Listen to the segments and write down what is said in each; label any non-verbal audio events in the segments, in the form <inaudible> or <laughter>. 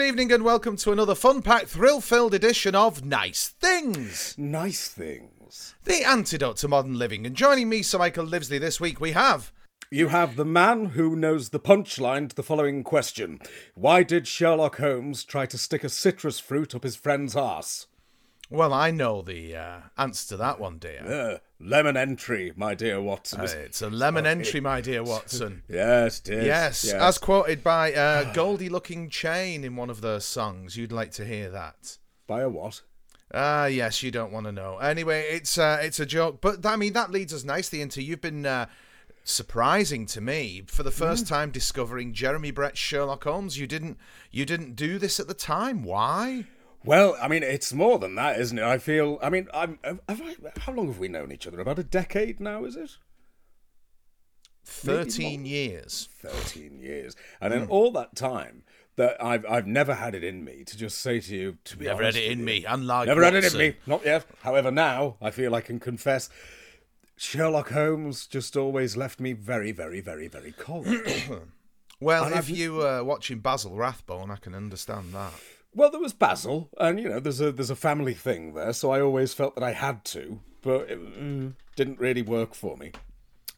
good evening, and welcome to another fun packed, thrill filled edition of Nice Things, Nice things. the antidote to modern living. And joining me, Sir Michael Livesley, this week we have. You have the man who knows the punchline to the following question Why did Sherlock Holmes try to stick a citrus fruit up his friend's arse? Well, I know the uh, answer to that one, dear. Uh, lemon entry, my dear Watson. Uh, it's a lemon entry, my dear <laughs> Watson. yes, it is. Yes, as quoted by uh, <sighs> Goldie Lookin Chain in one of their songs. You'd like to hear that. By a what? Ah, yes, you don't want to know. Anyway, it's uh, it's a joke, but I mean that leads us nicely into you've been uh, surprising to me for the first time discovering Jeremy Brett's Sherlock Holmes. You didn't you didn't do this at the time. Why? Well, I mean, it's more than that, isn't it? I feel. I mean, I'm. Have I, how long have we known each other? About a decade now, is it? Thirteen years. Thirteen years, and in hmm. all that time, that I've I've never had it in me to just say to you, to be Never had it in me. Unlike Never had it in me, not yet. However, now I feel I can confess. Sherlock Holmes just always left me very, very, very, very cold. <coughs> Well, if I've- you were watching Basil Rathbone, I can understand that. Well, there was Basil, and you know, there's a there's a family thing there, so I always felt that I had to, but it mm, didn't really work for me.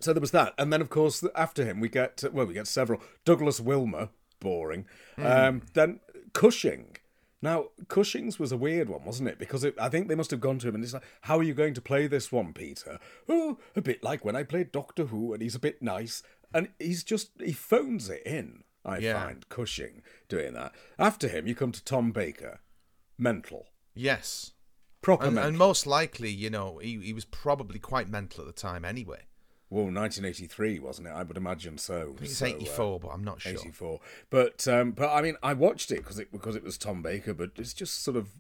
So there was that, and then of course after him we get well, we get several Douglas Wilmer, boring. Um, then Cushing. Now Cushing's was a weird one, wasn't it? Because it, I think they must have gone to him and it's like, "How are you going to play this one, Peter?" Oh, a bit like when I played Doctor Who, and he's a bit nice, and he's just he phones it in. I Yeah. find Cushing doing that. After him, you come to Tom Baker, mental, Yes. proper And, mental. and most likely, you know, he, he was probably quite mental at the time anyway. well, 1983 wasn't it? I would imagine so. He's So, uh, 84, but I'm not sure. 84. But um, but I mean, I watched it because it because it was Tom Baker, but it's just sort of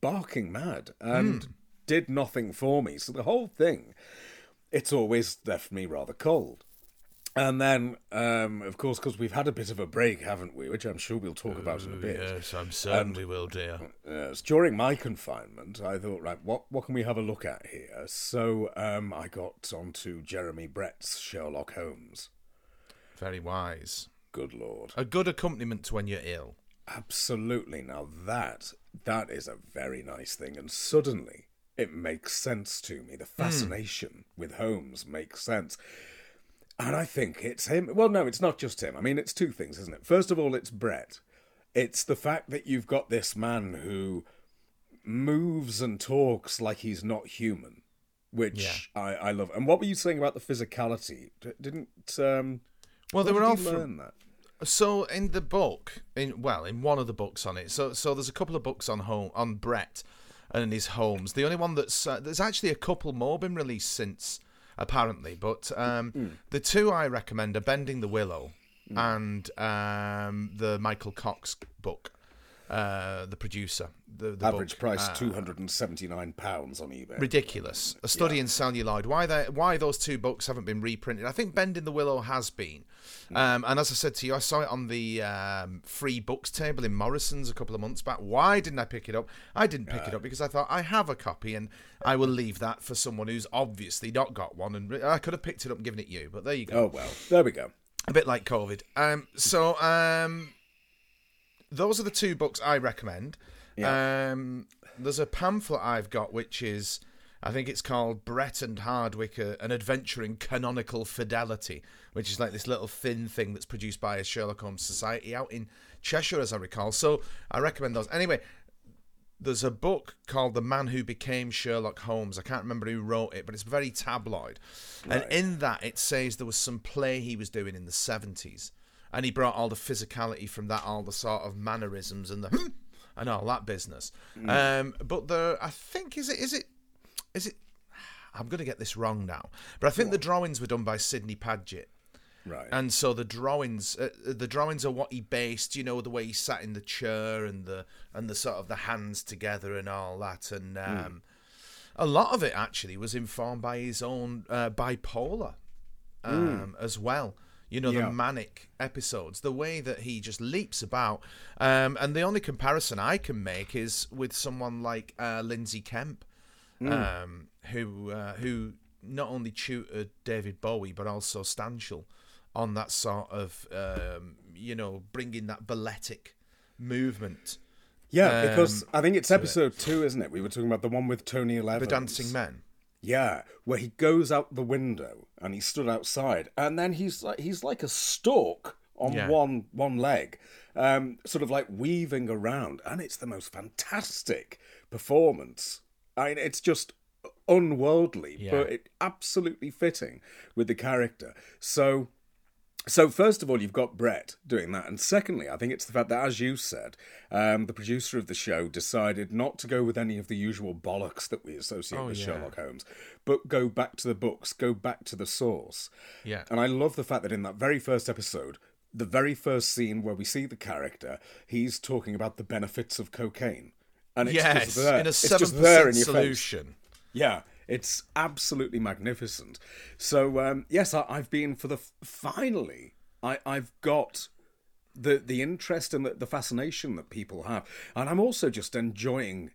barking mad and Hmm. did nothing for me. So the whole thing, it's always left me rather cold. And then, um, of course, because we've had a bit of a break, haven't we? Which I'm sure we'll talk about in a bit. Yes, I'm certain we will, dear. Yes, during my confinement, I thought, right, what what can we have a look at here? So um, I got onto Jeremy Brett's Sherlock Holmes. Very wise. Good lord. A good accompaniment to when you're ill. Absolutely. Now that that is a very nice thing, and suddenly it makes sense to me. The fascination with Holmes makes sense. And I think it's him. Well, no, it's not just him. I mean, it's two things, isn't it? First of all, it's Brett. It's the fact that you've got this man who moves and talks like he's not human, which I, I love. And what were you saying about the physicality? D- didn't um? Well, they were all learn that? So in the book, in well, in one of the books on it, so so there's a couple of books on home on Brett and his Holmes. The only one that's uh, there's actually a couple more been released since apparently, but um, the two I recommend are Bending the Willow and um, the Michael Cox book. Uh, the producer, the, the Average book, price uh, two hundred and seventy nine pounds on eBay. ridiculous. A study in celluloid. Why they, why those two books haven't been reprinted? I think Bending the Willow has been. Um, and as I said to you, I saw it on the um, free books table in Morrison's a couple of months back. Why didn't I pick it up? I didn't pick it up because I thought I have a copy and I will leave that for someone who's obviously not got one. And I could have picked it up and given it you, but there you go Oh well, there we go. a bit like COVID. Um, so um, those are the two books I recommend. Um, there's a pamphlet I've got which is, I think it's called Brett and Hardwicke: uh, An Adventure in Canonical Fidelity, which is like this little thin thing that's produced by a Sherlock Holmes Society out in Cheshire, as I recall. So I recommend those. Anyway, there's a book called The Man Who Became Sherlock Holmes. I can't remember who wrote it, but it's very tabloid. And in that, it says there was some play he was doing in the 70s. And he brought all the physicality from that, all the sort of mannerisms and the and all that business. Um, but the, I think, is it, is it, is it, I'm going to get this wrong now, but I think the drawings were done by Sidney Paget. Right. And so the drawings, uh, the drawings are what he based. You know the way he sat in the chair and the and the sort of the hands together and all that. And um, a lot of it actually was informed by his own uh, bipolar um, as well. You know Yeah. the manic episodes, the way that he just leaps about. Um, and the only comparison I can make is with someone like uh, Lindsay Kemp, um, who uh, who not only tutored David Bowie but also Stanshall on that sort of um, you know bringing that balletic movement. Yeah, because Um, I think it's episode two, isn't it? We were talking about the one with Tony Eleven. The dancing men. Yeah, where he goes out the window and he stood outside, and then he's like he's like a stalk on Yeah. one one leg, um, sort of like weaving around, and it's the most fantastic performance. I mean, it's just unworldly, Yeah. but it absolutely fitting with the character. So. So first of all, you've got Brett doing that, and secondly, I think it's the fact that, as you said, um, the producer of the show decided not to go with any of the usual bollocks that we associate Oh, with yeah. Sherlock Holmes, but go back to the books, go back to the source. Yeah. And I love the fact that in that very first episode, the very first scene where we see the character, he's talking about the benefits of cocaine, and it's yes, just there. in a it's seven just there in your face. solution. Yeah, it's absolutely magnificent. So um, yes, I, I've been for the finally. I, I've got the the interest and the, the fascination that people have, and I'm also just enjoying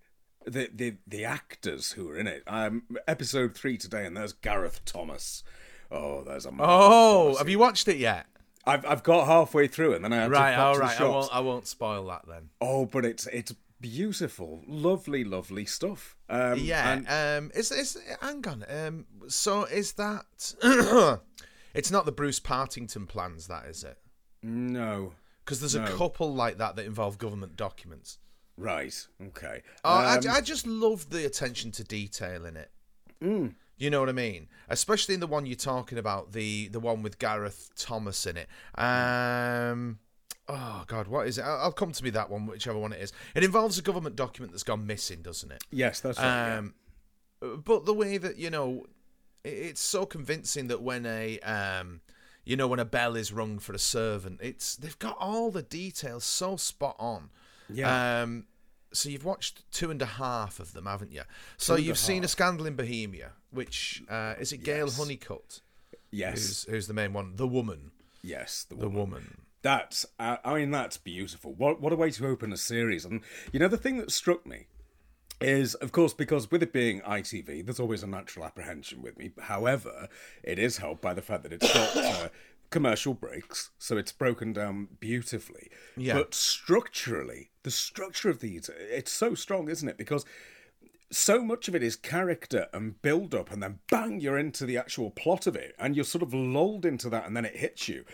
the the, the actors who are in it. Um, episode three today, and there's Gareth Thomas. Oh, there's a Oh, have you watched it yet? I've I've got halfway through, and then I had Right, to all cut to the right. I won't. I won't spoil that then. Oh, but it's it's beautiful, lovely, lovely stuff. Um, Yeah. and- um. Is is hang on. Um. So is that? <coughs> it's not the Bruce Partington plans, that is it? no. Because there's a couple like that that involve government documents. Right. Okay. Oh, I, Um, I just love the attention to detail in it. Mm. You know what I mean? Especially in the one you're talking about, the the one with Gareth Thomas in it. Um, oh God, what is it? I'll, I'll come to me that one, whichever one it is. It involves a government document that's gone missing, doesn't it? Yes, that's right. yeah. Um, but the way that you know, it- it's so convincing that when a um, you know, when a bell is rung for a servant, it's they've got all the details so spot on. Yeah. Um, so you've watched two and a half of them, haven't you? So and you've seen a scandal in Bohemia, which uh, is it Gayle Yes. Hunnicutt, yes. who's who's the main one, the woman, Yes. The the woman. That's. Uh, I mean, that's beautiful. What what a way to open a series. And you know, the thing that struck me is, of course, because with it being ITV, there's always a natural apprehension with me. However, it is helped by the fact that it's got uh, commercial breaks, so it's broken down beautifully. Yeah. But structurally, the structure of these, it's so strong, isn't it? Because so much of it is character and build up and then bang you're into the actual plot of it and you're sort of lulled into that and then it hits you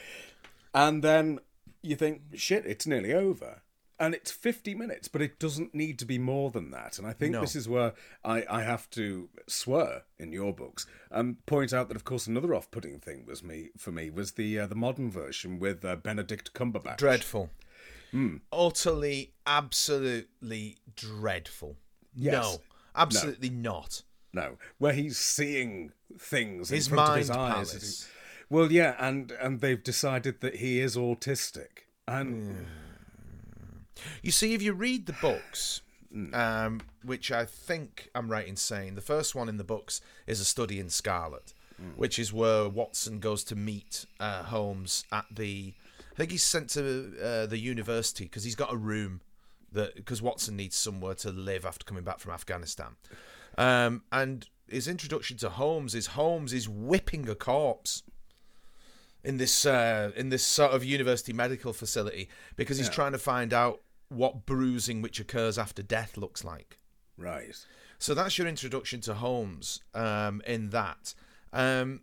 and then you think shit it's nearly over and it's 50 minutes but it doesn't need to be more than that and i think No. this is where I, I have to swear in your books and point out that of course another off-putting thing was me for me was the uh, the modern version with uh, benedict cumberbatch Dreadful. Hmm. Utterly, absolutely dreadful. Yes. No, absolutely not. No, where he's seeing things His in front of his eyes. palace. Well, yeah, and and they've decided that he is autistic, and You see, if you read the books, um, which I think I'm right in saying, the first one in the books is a study in Scarlet, which is where Watson goes to meet uh, Holmes at the. I think he's sent to uh, the university because he's got a room that because Watson needs somewhere to live after coming back from Afghanistan, um, and his introduction to Holmes is Holmes is whipping a corpse in this uh, in this sort of university medical facility because he's trying to find out what bruising which occurs after death looks like. right, So that's your introduction to Holmes um, in that. Um,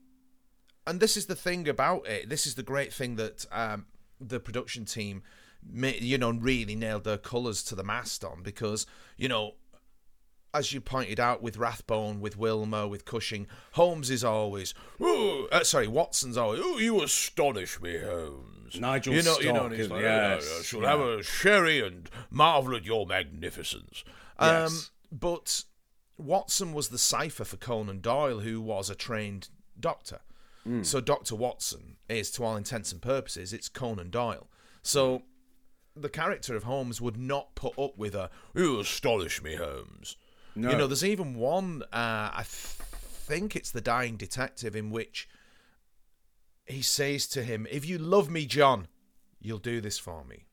and this is the thing about it. This is the great thing that um, the production team, you know, really nailed their colours to the mast on because, you know, as you pointed out with Rathbone, with Wilmer, with Cushing, Holmes is always, "Ooh," uh, sorry, Watson's always, oh, you astonish me, Holmes. Nigel you know, you know, he's like, he? "Yeah, Yes, I shall yeah. have a sherry and marvel at your magnificence. Um, Yes. but Watson was the cipher for Conan Doyle, who was a trained doctor. So Doctor Watson is, to all intents and purposes, it's Conan Doyle. So the character of Holmes would not put up with a "You astonish me, Holmes." No. You know, there's even one. Uh, I th- think it's the Dying Detective, in which he says to him, "If you love me, John, you'll do this for me."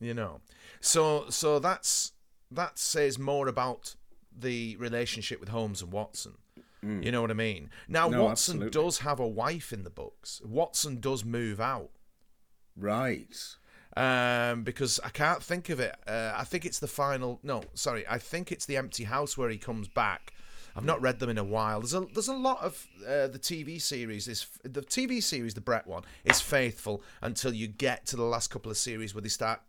You know, so so that's that says more about the relationship with Holmes and Watson You know what I mean? Now No, Watson absolutely. does have a wife in the books. Watson does move out. Right. Um, because I can't think of it. Uh, I think it's the final. No, sorry, I think it's the empty house where he comes back. I've not read them in a while. There's a there's a lot of uh, the TV series. Is the TV series the Brett one is faithful until you get to the last couple of series where they start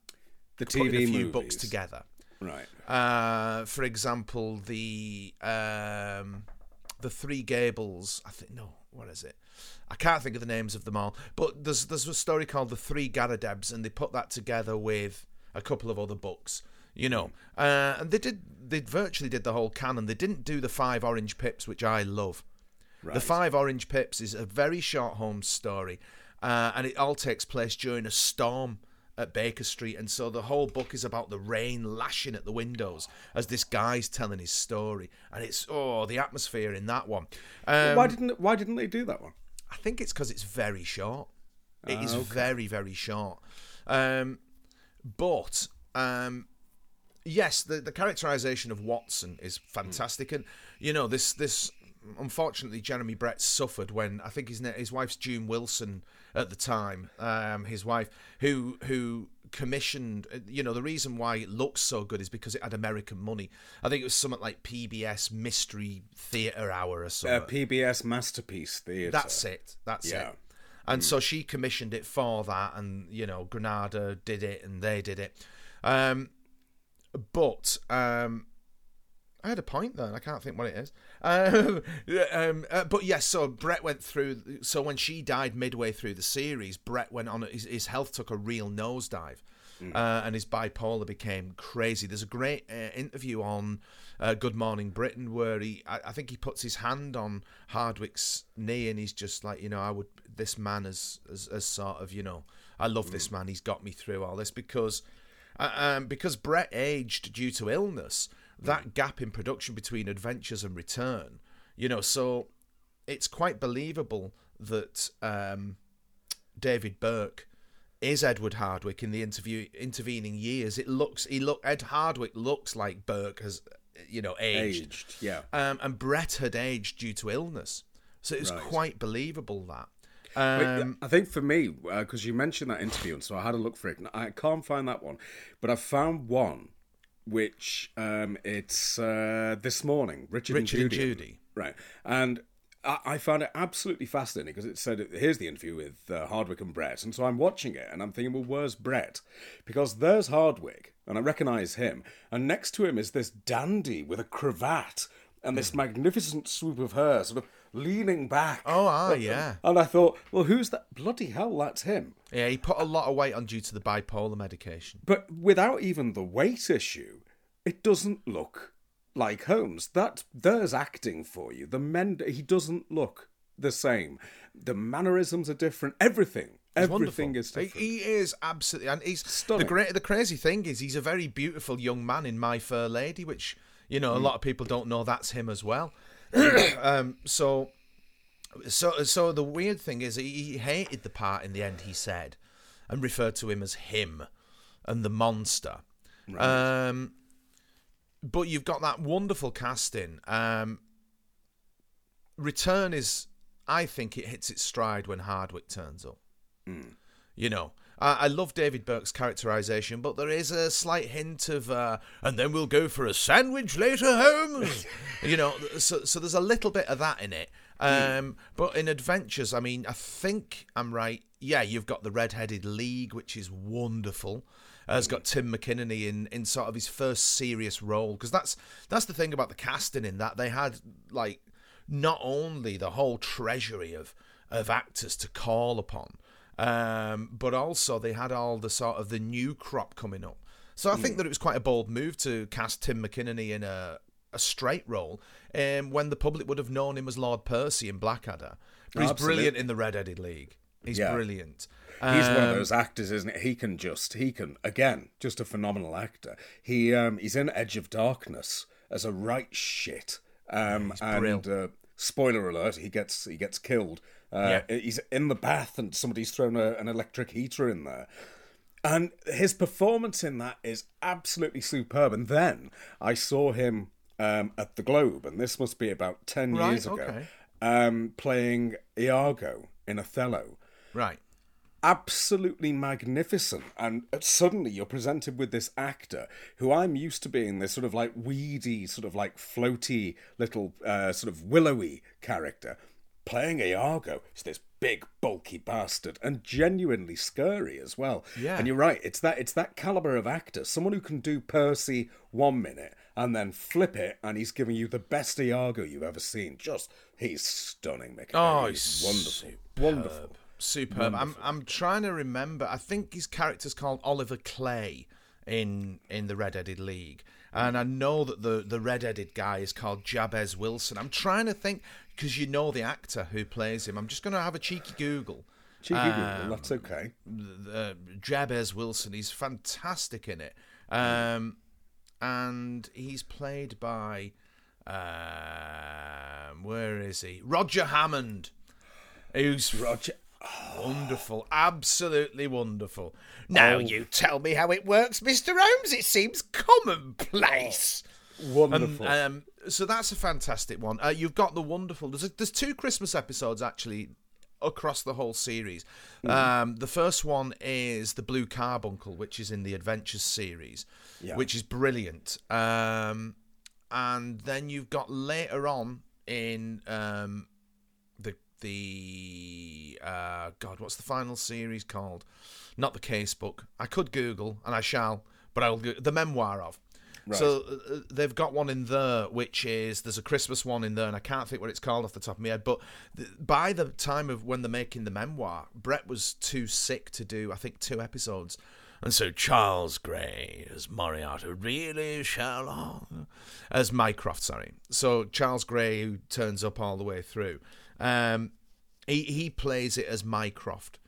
The putting TV a few movies. books together. Right. Uh, for example, the um, the Three Gables. I think no, what is it? I can't think of the names of them all. But there's there's a story called the Three Garridebs, and they put that together with a couple of other books. You know, uh, and they did they virtually did the whole canon. They didn't do the Five Orange Pips, which I love. Right. The Five Orange Pips is a very short Holmes story, uh, and it all takes place during a storm at Baker Street, and so the whole book is about the rain lashing at the windows as this guy's telling his story, and it's oh the atmosphere in that one. Um, why didn't Why didn't they do that one? I think it's because it's very short. It Ah, is okay. very very short. Um, but um, yes, the the characterization of Watson is fantastic, and you know this this. Unfortunately, Jeremy Brett suffered when I think his his wife's June Wilson at the time. Um, his wife, who who commissioned, uh, you know, the reason why it looks so good is because it had American money. I think it was something like PBS Mystery Theater Hour or something. Uh, PBS Masterpiece Theatre. That's it. That's Yeah. it. And so she commissioned it for that, and you know, Granada did it, and they did it. Um, but um, I had a point there. and I can't think what it is. Um, <laughs> um, uh, but yes, so Brett went through. So when she died midway through the series, Brett went on. His, his health took a real nosedive, uh, and his bipolar became crazy. There's a great uh, interview on uh, Good Morning Britain where he, I, I think he puts his hand on Hardwicke's knee, and he's just like, you know, I would. This man as as, as sort of, you know, I love this man. He's got me through all this because. Uh, um, because Brett aged due to illness, that gap in production between Adventures and Return, you know, so it's quite believable that um, David Burke is Edward Hardwicke in the interview intervening years. It looks he look Ed Hardwicke looks like Burke has you know aged, aged. Yeah. Um, and Brett had aged due to illness, so it was Right. quite believable that. Um, I think for me, because you mentioned that interview, and so I had a look for it. And I can't find that one, but I found one, which um, it's uh, this morning. Richard, Richard and and Judy, Judy. right? And I, I found it absolutely fascinating because it said, "Here's the interview with uh, Hardwicke and Brett," and so I'm watching it and I'm thinking, "Well, where's Brett?" Because there's Hardwicke, and I recognise him, and next to him is this dandy with a cravat and this magnificent swoop of hair, sort of leaning back. Oh, ah, yeah. And I thought, well, who's that? Bloody hell, that's him. yeah, he put a lot of weight on due to the bipolar medication. But without even the weight issue, it doesn't look like Holmes. That there's acting for you. The men, he doesn't look the same. The mannerisms are different. Everything, He's everything wonderful. is different. He, he is absolutely, and he's Stunning. the great. The crazy thing is, he's a very beautiful young man in My Fair Lady, which you know a Hmm. lot of people don't know that's him as well. <coughs> um, so, so, so the weird thing is, he, hated the part in the end. He said, and referred to him as him and the monster. Um, but you've got that wonderful casting. Um, Return is, I think, it hits its stride when Hardwicke turns up. You know, I, I love David Burke's characterization, but there is a slight hint of, uh, and then we'll go for a sandwich later, Holmes. <laughs> you know, so so there's a little bit of that in it. Um, But in Adventures, I mean, I think I'm right. Yeah, you've got the Red-Headed League, which is wonderful. Uh, it's got Tim McInnerny in, in sort of his first serious role because that's that's the thing about the casting in that they had like not only the whole treasury of of actors to call upon, um, but also they had all the sort of the new crop coming up. So I think that it was quite a bold move to cast Tim McInnerny in a a straight role, um, when the public would have known him as Lord Percy in Blackadder. But he's Absolutely. brilliant in the Red-Headed League. He's Yeah. brilliant. He's one of Um, those actors, isn't it? He can just, he can again, just a phenomenal actor. He um, he's in Edge of Darkness as a right shit. Um, and uh, spoiler alert, he gets he gets killed. Uh, He's in the bath and somebody's thrown a, an electric heater in there. And his performance in that is absolutely superb. And then I saw him um, at the Globe, and this must be about 10 Right, years ago, okay. um, playing Iago in Othello. Right. Absolutely magnificent. And suddenly you're presented with this actor who I'm used to being this sort of like weedy, sort of like floaty little uh, sort of willowy character. Playing Iago is this big, bulky bastard and genuinely scary as well. Yeah. And you're right, it's that it's that caliber of actor. Someone who can do Percy one minute and then flip it and he's giving you the best Iago you've ever seen. Just he's stunning, Mick. Oh, he's he's wonderful. Wonderful. Superb. I'm I'm trying to remember. I think his character's called Oliver Clay in in the Red-Headed League, and I know that the the red-headed guy is called Jabez Wilson. I'm trying to think because you know the actor who plays him. I'm just going to have a cheeky Google. Cheeky Um, Google, that's okay. uh, Jabez Wilson. He's fantastic in it, um, and he's played by um, where is he? Roger Hammond, who's Roger. Wonderful, absolutely wonderful. Now you tell me how it works, Mister Holmes. It seems commonplace. Wonderful. Um, so that's a fantastic one. Uh, you've got the wonderful. There's a, there's two Christmas episodes actually across the whole series. Um, the first one is the Blue Carbuncle, which is in the Adventures series, Yeah. which is brilliant. Um, and then you've got later on in um, the uh, God, what's the final series called? Not the case book. I could Google, and I shall, but I'll go, the memoir of. So uh, they've got one in there, which is there's a Christmas one in there, and I can't think what it's called off the top of my head. But th- by the time of when they're making the memoir, Brett was too sick to do, I think, two episodes. And so Charles Gray as Moriarty, really Sherlock, as Mycroft, sorry. So Charles Gray, who turns up all the way through, um, he he plays it as Mycroft.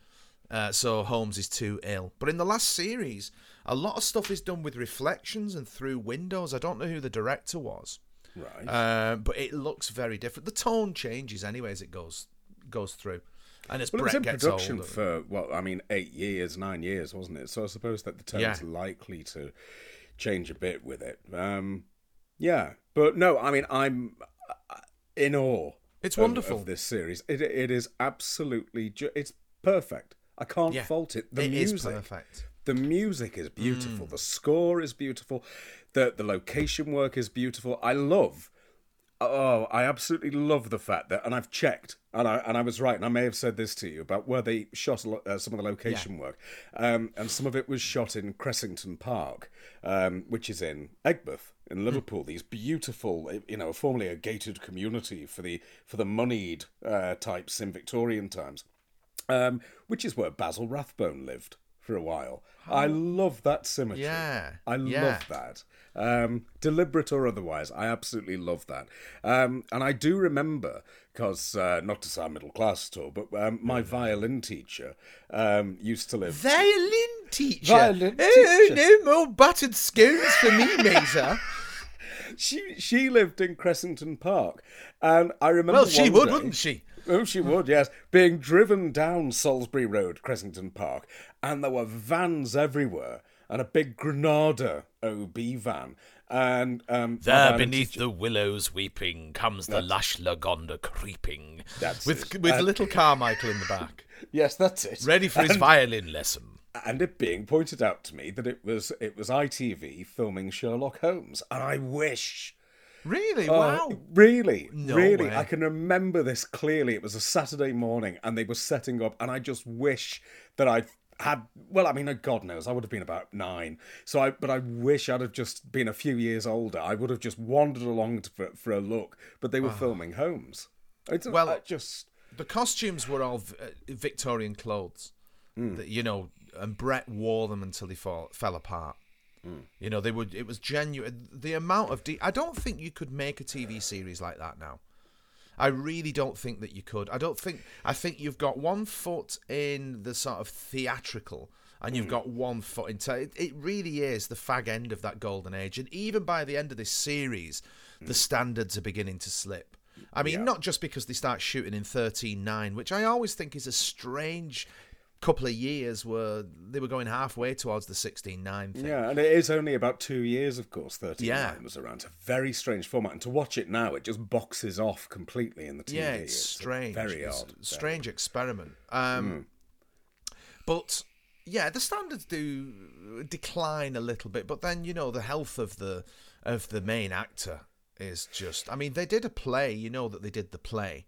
Uh, so Holmes is too ill. But in the last series, a lot of stuff is done with reflections and through windows. I don't know who the director was, right. uh, but it looks very different. The tone changes anyway as it goes goes through, and as well, it was in gets production older, for, well, I mean, eight years, nine years, wasn't it? So I suppose that the tone's Yeah. likely to change a bit with it. Um, yeah. But no, I mean, I'm uh, in awe. It's wonderful. Of this series. It, it is absolutely, ju- it's perfect. I can't Yeah. fault it. The It is music. perfect. The music is Mm. beautiful. The score is beautiful. The the location work is beautiful. I love. Oh, I absolutely love the fact that, and I've checked, and I and I was right, and I may have said this to you about where they shot lo- uh, some of the location work, um, and some of it was shot in Cressington Park, um, which is in Aigburth Hmm. in Liverpool. These beautiful, you know, formerly a gated community for the for the moneyed uh, types in Victorian times um, which is where Basil Rathbone lived for a while. I love that symmetry. Yeah, I yeah. love that. Um, deliberate or otherwise, I absolutely love that. Um, and I do remember, because uh, not to sound middle class at all, but um, my violin teacher um, used to live. Violin teacher. Violin Oh, teacher. no more buttered scones for me, Mazer. <laughs> She she lived in Cressington Park, and I remember. well, she would, day- wouldn't she? Oh, she would, yes. Being driven down Salisbury Road, Cressington Park, and there were vans everywhere, and a big Granada OB van. And um, There violin beneath the willows weeping comes the lush Lagonda creeping. That's With it. with And- little Carmichael in the back, <laughs> yes, that's it. Ready for his and, violin lesson. and it being pointed out to me that it was it was ITV filming Sherlock Holmes, and I wish. Really? Oh, wow. Really? No really? way. I can remember this clearly. It was a Saturday morning and they were setting up, and I just wish that I'd had. Well, I mean, uh, God knows, I would have been about nine. So I, but I wish I'd have just been a few years older. I would have just wandered along to, for, for a look, but they were ah. filming Holmes It's, Well- I just. the costumes were all uh, Victorian clothes. Hmm. That you know, and Brett wore them until he fall, fell apart. Mm. You know, they would. It was genuine. The amount of. De- I don't think you could make a TV series like that now. I really don't think that you could. I don't think. I think you've got one foot in the sort of theatrical, and you've mm. got one foot in. Te- it, it really is the fag end of that golden age, and even by the end of this series, the mm. standards are beginning to slip. I mean, not just because they start shooting in thirteen nine, which I always think is a strange couple of years were they were going halfway towards the 16-9 thing. Yeah, and it is only about two years, of course. Thirteen Yeah. nine was around. It's a very strange format, and to watch it now, it just boxes off completely in the TV. Yeah, it's It's strange. very It's odd. strange experiment. Um, But yeah, the standards do decline a little bit, but then you know the health of the of the main actor is just. I mean, they did a play. You know that they did the play.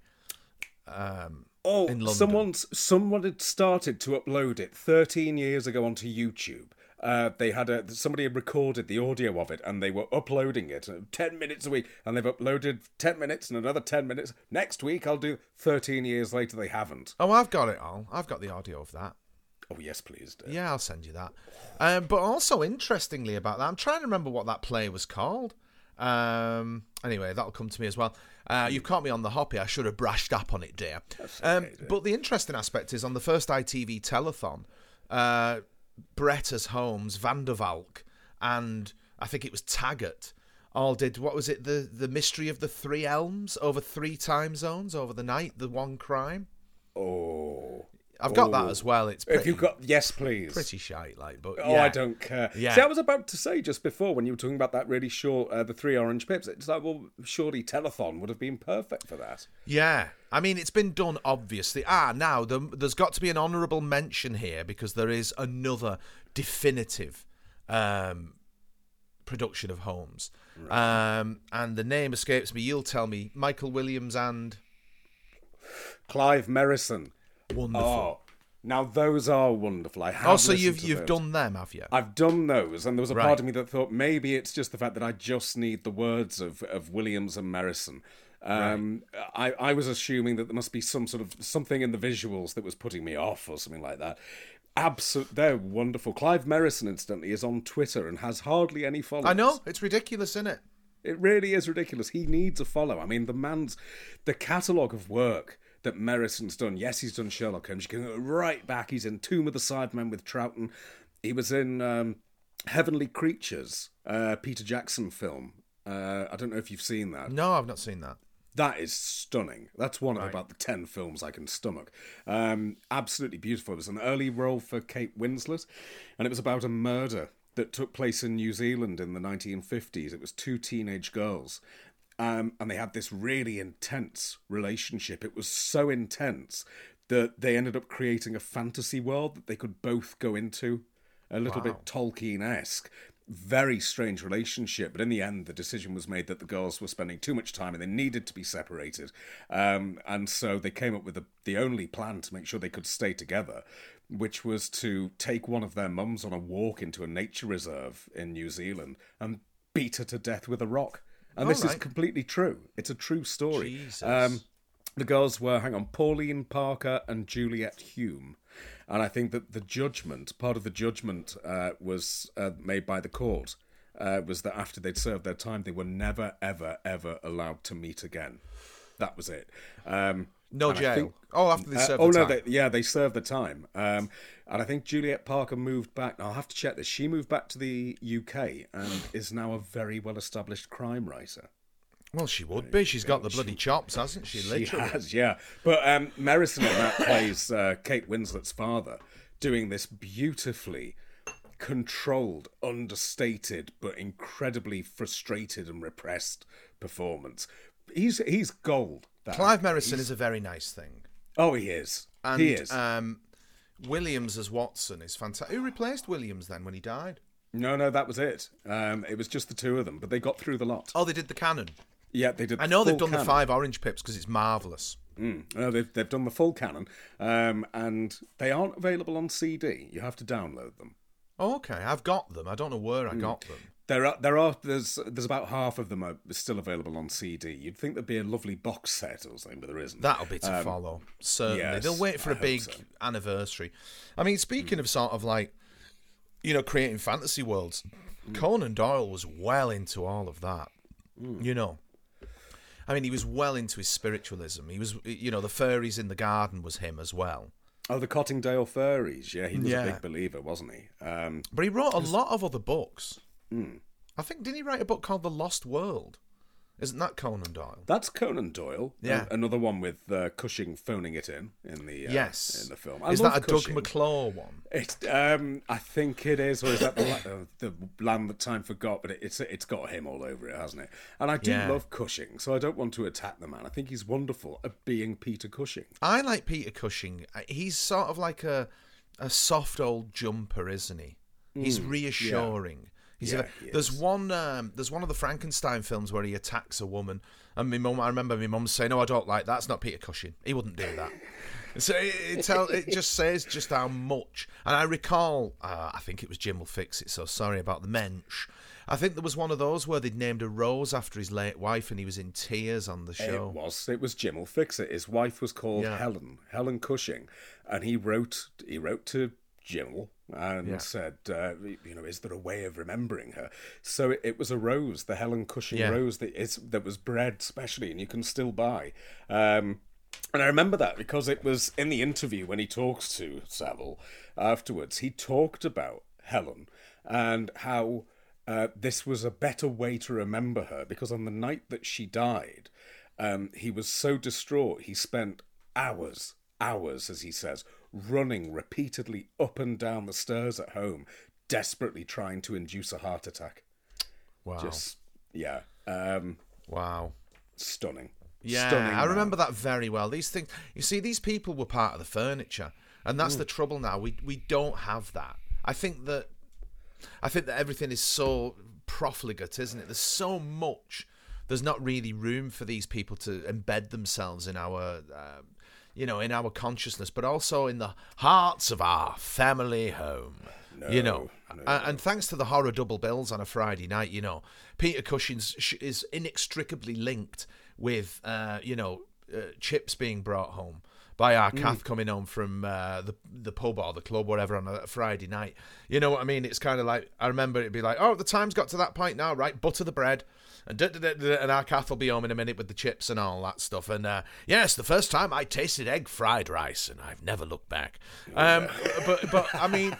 Um, Oh, in London. someone's someone had started to upload it 13 years ago onto YouTube. Uh, they had a somebody had recorded the audio of it, and they were uploading it uh, 10 minutes a week, and they've uploaded 10 minutes and another 10 minutes. Next week, I'll do. 13 years later, they haven't. oh, I've got it all. I've got the audio of that. Oh yes, please do. Yeah, I'll send you that. Um, but also, interestingly about that, I'm trying to remember what that play was called. Um, anyway, that'll come to me as well. Uh, you've caught me on the hoppy. I should have brushed up on it, dear. Um, but the interesting aspect is on the first ITV telethon, uh, Bretta's Holmes, Van der Valk, and I think it was Taggart all did what was it the the mystery of the three elms over three time zones over the night the one crime Oh, i've got that Oh. as well it's pretty, if you've got yes, please. pretty shite like but Oh, yeah. I don't care. Yeah. See, I was about to say just before when you were talking about that really short, uh, the three orange pips. It's like, well, surely telethon would have been perfect for that. Yeah, I mean it's been done obviously. Ah, now the, there's got to be an honourable mention here because there is another definitive um, production of Holmes, um, and the name escapes me. You'll tell me. Michael Williams and Clive Merrison. Wonderful. Oh, now those are wonderful. I have. Oh, so you've you've those. done them, have you? I've done those, and there was a Right. part of me that thought maybe it's just the fact that I just need the words of, of Williams and Merrison. Um, I, I was assuming that there must be some sort of something in the visuals that was putting me off or something like that. Absolute, they're wonderful. Clive Merrison, incidentally, is on Twitter and has hardly any followers. I know it's ridiculous, isn't it? It really is ridiculous. He needs a follow. I mean, the man's the catalogue of work that Merrison's done. Yes, he's done Sherlock Holmes. You can go right back. He's in Tomb of the Cybermen with Troughton. He was in um, Heavenly Creatures, uh, Peter Jackson film. Uh, I don't know if you've seen that. No, I've not seen that. That is stunning. That's one of about the 10 films I can stomach. Um, absolutely beautiful. It was an early role for Kate Winslet, and it was about a murder that took place in New Zealand in the 1950s. It was two teenage girls, um, and they had this really intense relationship. It was so intense that they ended up creating a fantasy world that they could both go into, a little bit Tolkien esque very strange relationship. But in the end, the decision was made that the girls were spending too much time and they needed to be separated. Um, and so they came up with the, the only plan to make sure they could stay together, which was to take one of their mums on a walk into a nature reserve in New Zealand and beat her to death with a rock. And this is completely true. It's a true story. Jesus. Um, the girls were, hang on, Pauline Parker and Juliet Hume. And I think that the judgment, part of the judgment uh, was uh, made by the court, uh, was that after they'd served their time, they were never, ever, ever allowed to meet again. That was it. Um, No and jail. think- oh, after they uh, oh the no, time. they, yeah, they served the time, um, and I think Juliet Parker moved back. I'll have to check this. She moved back to the UK and is now a very well-established crime writer. Well, she would be. She's got the bloody chops, hasn't she? She has, yeah. But um, Merrison in that plays uh, Kate Winslet's father, doing this beautifully controlled, understated, but incredibly frustrated and repressed performance. He's he's gold. That Clive. Merrison is a very nice thing. Oh, he is. And, he is. Um, Williams as Watson is fantastic. Who replaced Williams then when he died? no, no, that was it. Um, it was just the two of them, but they got through the lot. Oh, they did the canon. Yeah, they did. I know they've done the five orange pips because it's marvelous. Mm. No, they've they've done the full canon, um, and they aren't available on CD. You have to download them. Oh, okay, I've got them. I don't know where. I got them. There are there are there's there's about half of them are still available on CD. You'd think there'd be a lovely box set or something, but there isn't. That'll be to follow. Certainly, Um, yes, they'll wait for I a big so. Anniversary. I mean, speaking of sort of like, you know, creating fantasy worlds, Hmm. Conan Doyle was well into all of that. Hmm. You know, I mean, he was well into his spiritualism. He was, you know, the fairies in the garden was him as well. Oh, the Cottingdale Furries. Yeah, he was Yeah. a big believer, wasn't he? Um, But he wrote a lot of other books. Hmm. I think didn't he write a book called The Lost World? Isn't that Conan Doyle? That's Conan Doyle. Yeah. A- another one with uh, Cushing phoning it in in the uh, yes. in the film. I Is that a Cushing. Doug McClure one? It's, um, I think it is, or is that the, uh, the land that time forgot? But it, it's it's got him all over it, hasn't it? And I do Yeah. love Cushing, so I don't want to attack the man. I think he's wonderful at being Peter Cushing. I like Peter Cushing. He's sort of like a a soft old jumper, isn't he? He's reassuring. He's Yeah, he there's one um, there's one of the Frankenstein films where he attacks a woman, and my mum. I remember my mum saying, "No, I don't like that. That's not Peter Cushing. He wouldn't do that." <laughs> So it, it, tell, it just says just how much. And I recall, uh, I think it was Jim will fix it. So sorry about the mensch. I think there was one of those where they'd named a rose after his late wife, and he was in tears on the show. It was. It was Jim will fix it. His wife was called Yeah. Helen, Helen Cushing, and he wrote. He wrote to Jimmel and Yeah. said, uh, you know, is there a way of remembering her? So it, it was a rose, the Helen Cushing Yeah. rose that is that was bred specially, and you can still buy. Um, and I remember that because it was in the interview when he talks to Savile afterwards. He talked about Helen and how uh, this was a better way to remember her because on the night that she died, um, he was so distraught he spent hours, hours, as he says, running repeatedly up and down the stairs at home, desperately trying to induce a heart attack. Wow. Just yeah, um, wow. stunning. Yeah, stunning I man. remember that very well. These things, you see, these people were part of the furniture, and Mm. that's the trouble now. We we don't have that. I think that, I think that everything is so profligate, isn't it? There's so much. There's not really room for these people to embed themselves in our, um, you know, in our consciousness, but also in the hearts of our family home. No, you know, A- and thanks to the horror double bills on a Friday night, you know, Peter Cushing's sh- is inextricably linked with, uh, you know, uh, chips being brought home by our Kath coming home from uh, the the pub or the club, whatever, on a Friday night. You know what I mean? It's kind of like I remember it'd be like, oh, the time's got to that point now, right? Butter the bread. And, da- da- da- and our Kath will be home in a minute with the chips and all that stuff. And uh, yes, the first time I tasted egg fried rice, and I've never looked back. Um, but but I mean,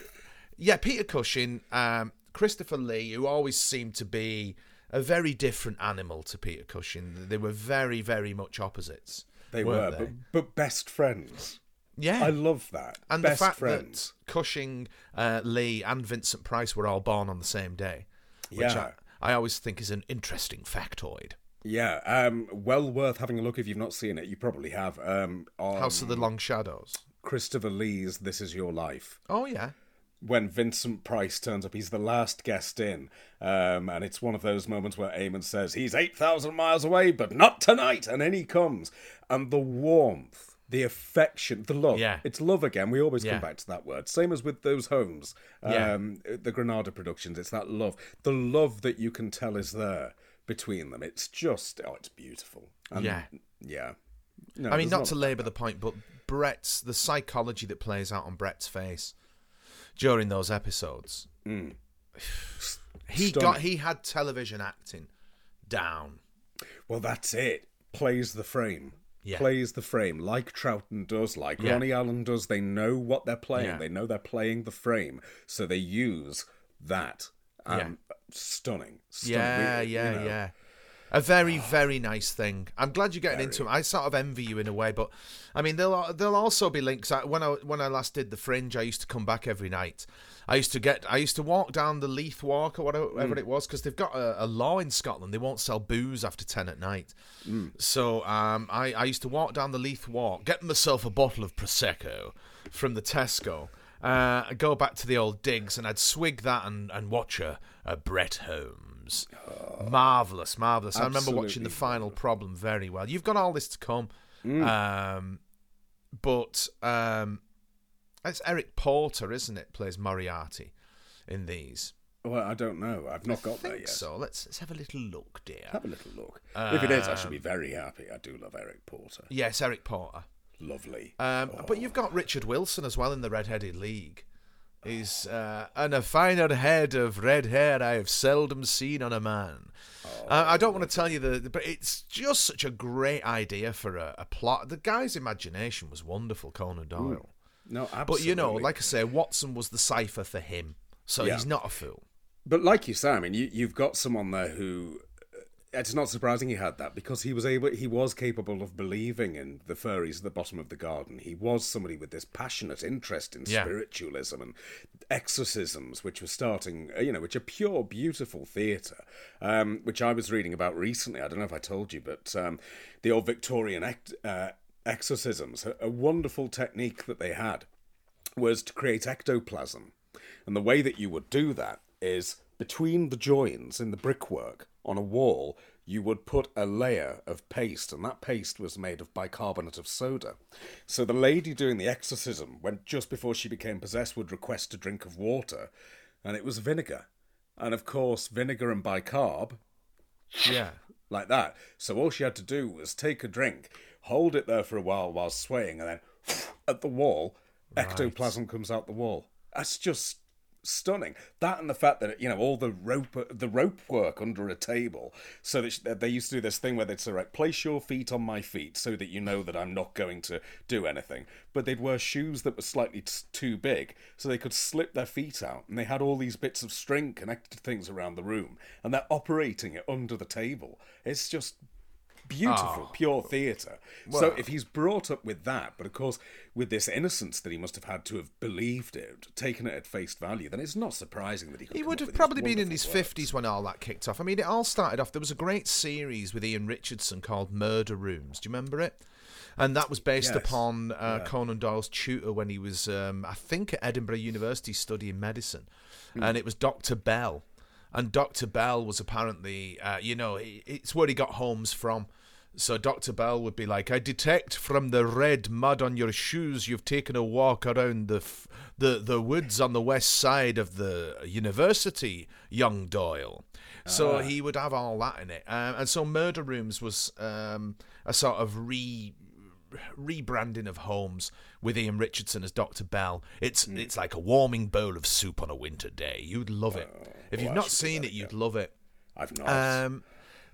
<laughs> yeah, Peter Cushing, um, Christopher Lee, who always seemed to be a very different animal to Peter Cushing. They were very, very much opposites. They were, they? But, but best friends. Yeah. I love that. and best the fact friends. that Cushing, uh, Lee, and Vincent Price were all born on the same day, which Yeah. I, always think is an interesting factoid. Yeah, um, well worth having a look if you've not seen it. You probably have. Um, on House of the Long Shadows. Christopher Lee's "This Is Your Life." Oh yeah, When Vincent Price turns up, he's the last guest in, um, and it's one of those moments where Eamonn says he's eight thousand miles away, but not tonight, and in he comes, and the warmth, the affection, the love. Yeah. it's love again. We always Yeah. come back to that word. Same as with those Holmes, Yeah. um, the Granada productions. It's that love, the love that you can tell is there between them. It's just, oh, it's beautiful. And, Yeah. yeah. No, I mean, there's not to labour the point, but Brett's the psychology that plays out on Brett's face during those episodes. <sighs> He Stunning. got he had television acting down. Well, that's it. Plays the frame. Yeah. Plays the frame like Troughton does, like Yeah. Ronnie Allen does. They know what they're playing. Yeah. They know they're playing the frame, so they use that. Um, Stunning. Stunning. Yeah, We- you yeah, know. yeah. A very, very nice thing. I'm glad you're getting into it. I sort of envy you in a way, but I mean, there'll there'll also be links. I, when I when I last did the Fringe, I used to come back every night. I used to get, I used to walk down the Leith Walk or whatever, whatever it was, because they've got a, a law in Scotland. They won't sell booze after ten at night. So um, I I used to walk down the Leith Walk, get myself a bottle of prosecco from the Tesco. Uh, I'd go back to the old digs and I'd swig that and, and watch a, a Brett Holmes. marvelous, marvelous. I remember watching the final problem very well. You've got all this to come, um, but um, it's Eric Porter, isn't it? Plays Moriarty in these. Well, I don't know. I've not got there yet. so. Let's let's have a little look, dear. Have a little look. if it is, I should Um, be very happy. I do love Eric Porter. Yes, Eric Porter. Lovely. Um, But you've got Richard Wilson as well in the Red-Headed League. He's uh, and a finer head of red hair I have seldom seen on a man. uh, I don't want to tell you the, but it's just such a great idea for a, a plot. The guy's imagination was wonderful, Conan Doyle. no, absolutely. But you know, like I say, Watson was the cipher for him, so Yeah. he's not a fool. But like you say, I mean, you, you've got someone there who it's not surprising he had that because he was able, he was capable of believing in the furries at the bottom of the garden. He was somebody with this passionate interest in Yeah. spiritualism and exorcisms, which was starting, you know, which are pure, beautiful theatre, um, which I was reading about recently. I don't know if I told you, but um, the old Victorian uh, exorcisms, a, a wonderful technique that they had was to create ectoplasm. And the way that you would do that is between the joins in the brickwork on a wall, you would put a layer of paste, and that paste was made of bicarbonate of soda. So the lady doing the exorcism, when just before she became possessed, would request a drink of water, and it was vinegar. And of course, vinegar and bicarb Yeah. like that. So all she had to do was take a drink, hold it there for a while while swaying, and then <sniffs> at the wall, ectoplasm comes out the wall. That's just stunning. That and the fact that you know all the rope, the rope work under a table, so that they used to do this thing where they'd say, "Right, place your feet on my feet, so that you know that I'm not going to do anything." But they'd wear shoes that were slightly t- too big, so they could slip their feet out, and they had all these bits of string connected to things around the room, and they're operating it under the table. It's just beautiful, pure theatre. so if he's brought up with that, but of course with this innocence that he must have had to have believed it, taken it at face value, then it's not surprising that he could He would have probably been in his fifties when all that kicked off. I mean, it all started off. There was a great series with Ian Richardson called Murder Rooms. Do you remember it? And that was based Yes. upon uh, Conan Doyle's tutor when he was, um, I think, at Edinburgh University studying medicine, Hmm. and it was Doctor Bell. And Doctor Bell was apparently, uh, you know, it's where he got Holmes from. So Dr. Bell would be like, I detect from the red mud on your shoes you've taken a walk around the f- the the woods on the west side of the university, young Doyle. So he would have all that in it. Um, and so Murder Rooms was um, a sort of re rebranding of Holmes with Ian Richardson as Dr. Bell. It's it's like a warming bowl of soup on a winter day. You'd love it. if well, you've not seen it, you'd love it. I've not. Um,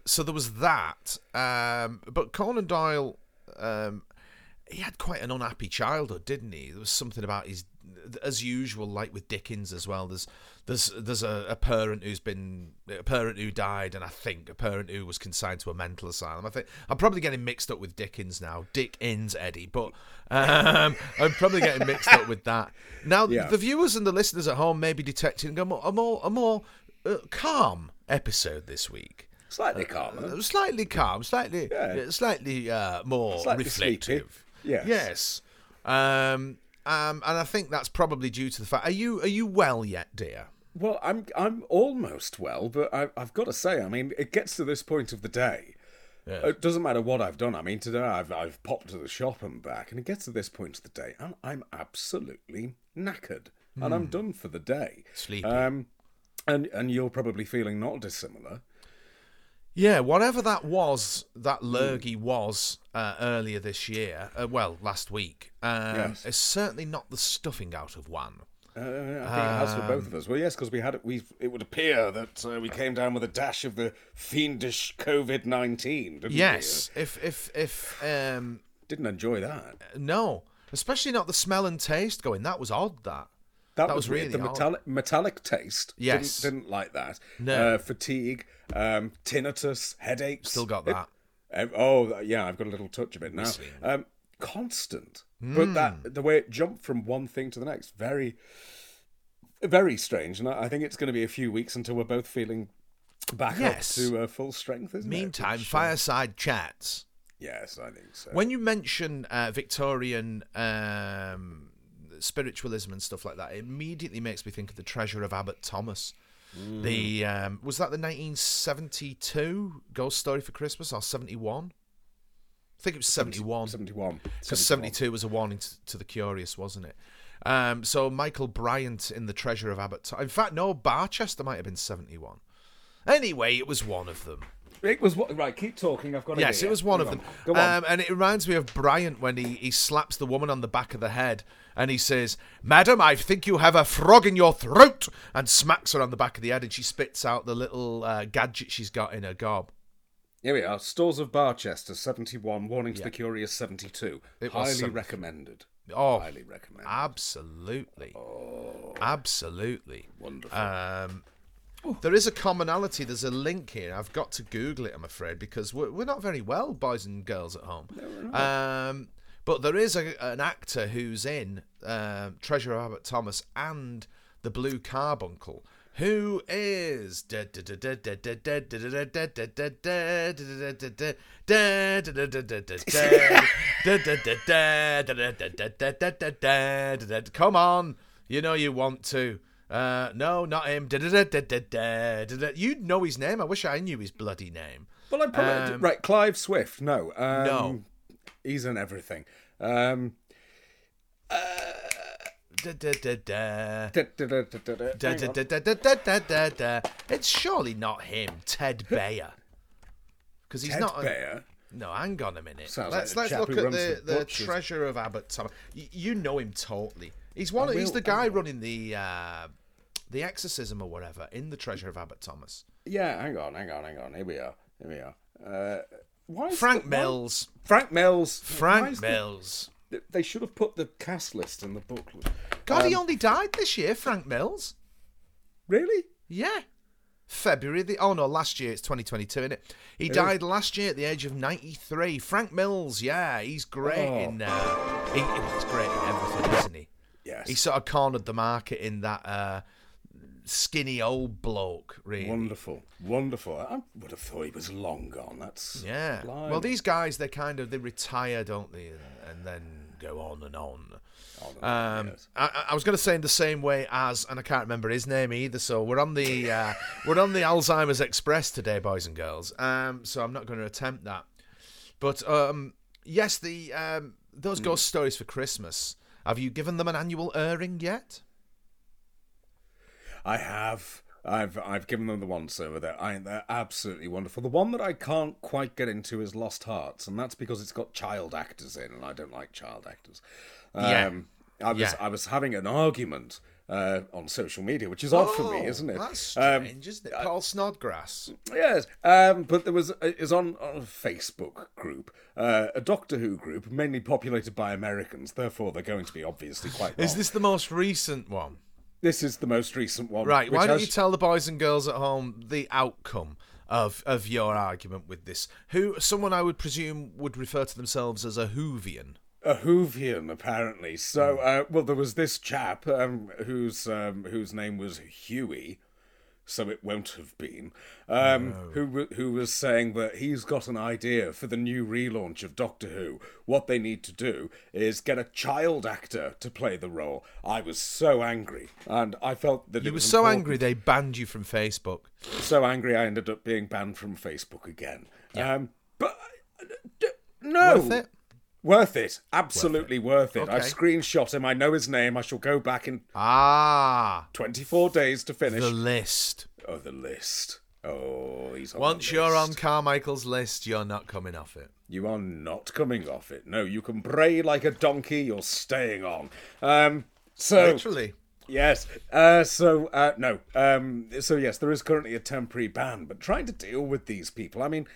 so there was that. Um, but Conan Doyle, um, he had quite an unhappy childhood, didn't he? There was something about his, as usual, like with Dickens as well. There's there's there's a, a parent who's been a parent who died, and I think a parent who was consigned to a mental asylum. I think I'm probably getting mixed up with Dickens now. Dickens, Eddie, but um, I'm probably getting mixed up with that. Now <laughs> Yeah. the viewers and the listeners at home may be detecting a more a more, a more uh, calm episode this week. Slightly calmer. Uh, slightly calm, slightly, Yeah. uh, slightly uh, more Slightly reflective. sleepy. Yes. Yes. Um, um, and I think that's probably due to the fact. Are you are you well yet, dear? Well, I'm I'm almost well, but I, I've got to say, I mean, it gets to this point of the day. It doesn't matter what I've done. I mean, today I've I've popped to the shop and back, and it gets to this point of the day, and I'm absolutely knackered, and I'm done for the day. Sleepy. Um, and and you're probably feeling not dissimilar. Yeah, whatever that was, that Hmm. lurgy was uh, earlier this year. Uh, well, last week. Um, Yes. It's certainly not the stuffing out of one. Uh, I think it has for both of us. Well, yes, because we had it. We it would appear that uh, we came down with a dash of the fiendish COVID nineteen. Didn't Yes, if if if um, didn't enjoy that. no, especially not the smell and taste going. That was odd. That That, That was, was weird. really the odd. metallic metallic taste. Yes. didn't, didn't like that. No. uh, fatigue, um, tinnitus, headaches. Still got It- that. um, oh yeah, I've got a little touch of it now. Um, constant, Hmm. but that the way it jumped from one thing to the next, very, very strange. And I I think it's going to be a few weeks until we're both feeling back Yes. up to uh, full strength. Isn't Meantime, it? Uh, fireside chats. Yes, I think so. When you mention uh, Victorian um, spiritualism and stuff like that, it immediately makes me think of the Treasure of Abbot Thomas. Mm. The um, was that the 1972 Ghost Story for Christmas or 71? I think it was 71 71. because 72 was a warning to, to the curious, wasn't it? Um, so Michael Bryant in the Treasure of Abbot. In fact, no, Barchester might have been 71. Anyway, it was one of them. It was what, right. Keep talking. I've got. to Yes, it was one Go of on. them. Go on. Um, and it reminds me of Bryant when he, he slaps the woman on the back of the head and he says, Madam, I think you have a frog in your throat, and smacks her on the back of the head and she spits out the little uh, gadget she's got in her gob. Here we are. Stalls of Barchester, 71. Warning to the Curious, 72. It Highly 70. recommended. Oh, Highly recommended. absolutely. Absolutely. Wonderful. Um, There is a commonality. There's a link here. I've got to Google it, I'm afraid, because we're, we're not very well, boys and girls at home. Um, but there is a, an actor who's in uh, Treasure of Abbot Thomas and The Blue Carbuncle, who is. Come on, you know you want to. Uh, no, not him. You'd know his name. I wish I knew his bloody name. Well, I probably Um, right. Clive Swift. No, um, No. he's in everything. Um. It's surely not him, Ted Bayer. Because he's not Ted not. Bayer. No, hang on a minute. Sounds let's like let's look at the, the the treasure of Abbot Thomas. Y- you know him totally. He's one. I he's the guy running the uh, the exorcism or whatever in the treasure of Abbot Thomas. Yeah, hang on, hang on, hang on. Here we are. Here we are. Uh, why Frank the- why- Mills. Frank Mills. Frank is the- Mills. they should have put the cast list in the booklet. God, he Um, only died this year. Frank Mills. Really? Yeah. February the oh no last year it's 2022 isn't it he died last year at the age of 93 Frank Mills yeah he's great Oh. in uh, he, he's great in everything isn't he Yes. he sort of cornered the market in that uh, skinny old bloke really Wonderful, wonderful. I would have thought he was long gone. That's yeah blimey. well these guys they kind of they retire don't they and then go on and on Um, yes. I, I was going to say in the same way as, and I can't remember his name either. So we're on the uh, <laughs> we're on the Alzheimer's Express today, boys and girls. Um, so I'm not going to attempt that. But um, yes, the um, those ghost stories for Christmas. Have you given them an annual airing yet? I have. I've I've given them the once over there. I they're absolutely wonderful. The one that I can't quite get into is Lost Hearts, and that's because it's got child actors in, and I don't like child actors. Um, Yeah. I was Yeah. I was having an argument uh, on social media, which is odd for me, isn't it? Oh, That's Um, strange, isn't it? Paul Snodgrass. Yes, um, but there was is on, on a Facebook group, uh, a Doctor Who group, mainly populated by Americans. Therefore, they're going to be obviously quite. Is this the most recent one? This is the most recent one. Right. Why don't has- you tell the boys and girls at home the outcome of of your argument with this? Who someone I would presume would refer to themselves as a Whovian. a Whovian, apparently. So, uh, well, there was this chap um, whose um, whose name was Huey, so it won't have been, um, who who was saying that he's got an idea for the new relaunch of Doctor Who. What they need to do is get a child actor to play the role. I was so angry, and I felt that You were was so important- angry they banned you from Facebook. so angry I ended up being banned from Facebook again. Um, but uh, d- no, Worth it? Worth it. Absolutely worth it. I Okay. screenshot him. I know his name. I shall go back in Ah, 24 days to finish. the list. oh, the list. Oh, he's on Once you're on. Carmichael's list, you're not coming off it. You are not coming off it. No, you can bray like a donkey. You're staying on. Um, so Literally. Yes. Uh, so uh, no. Um, so yes, there is currently a temporary ban, but trying to deal with these people. I mean,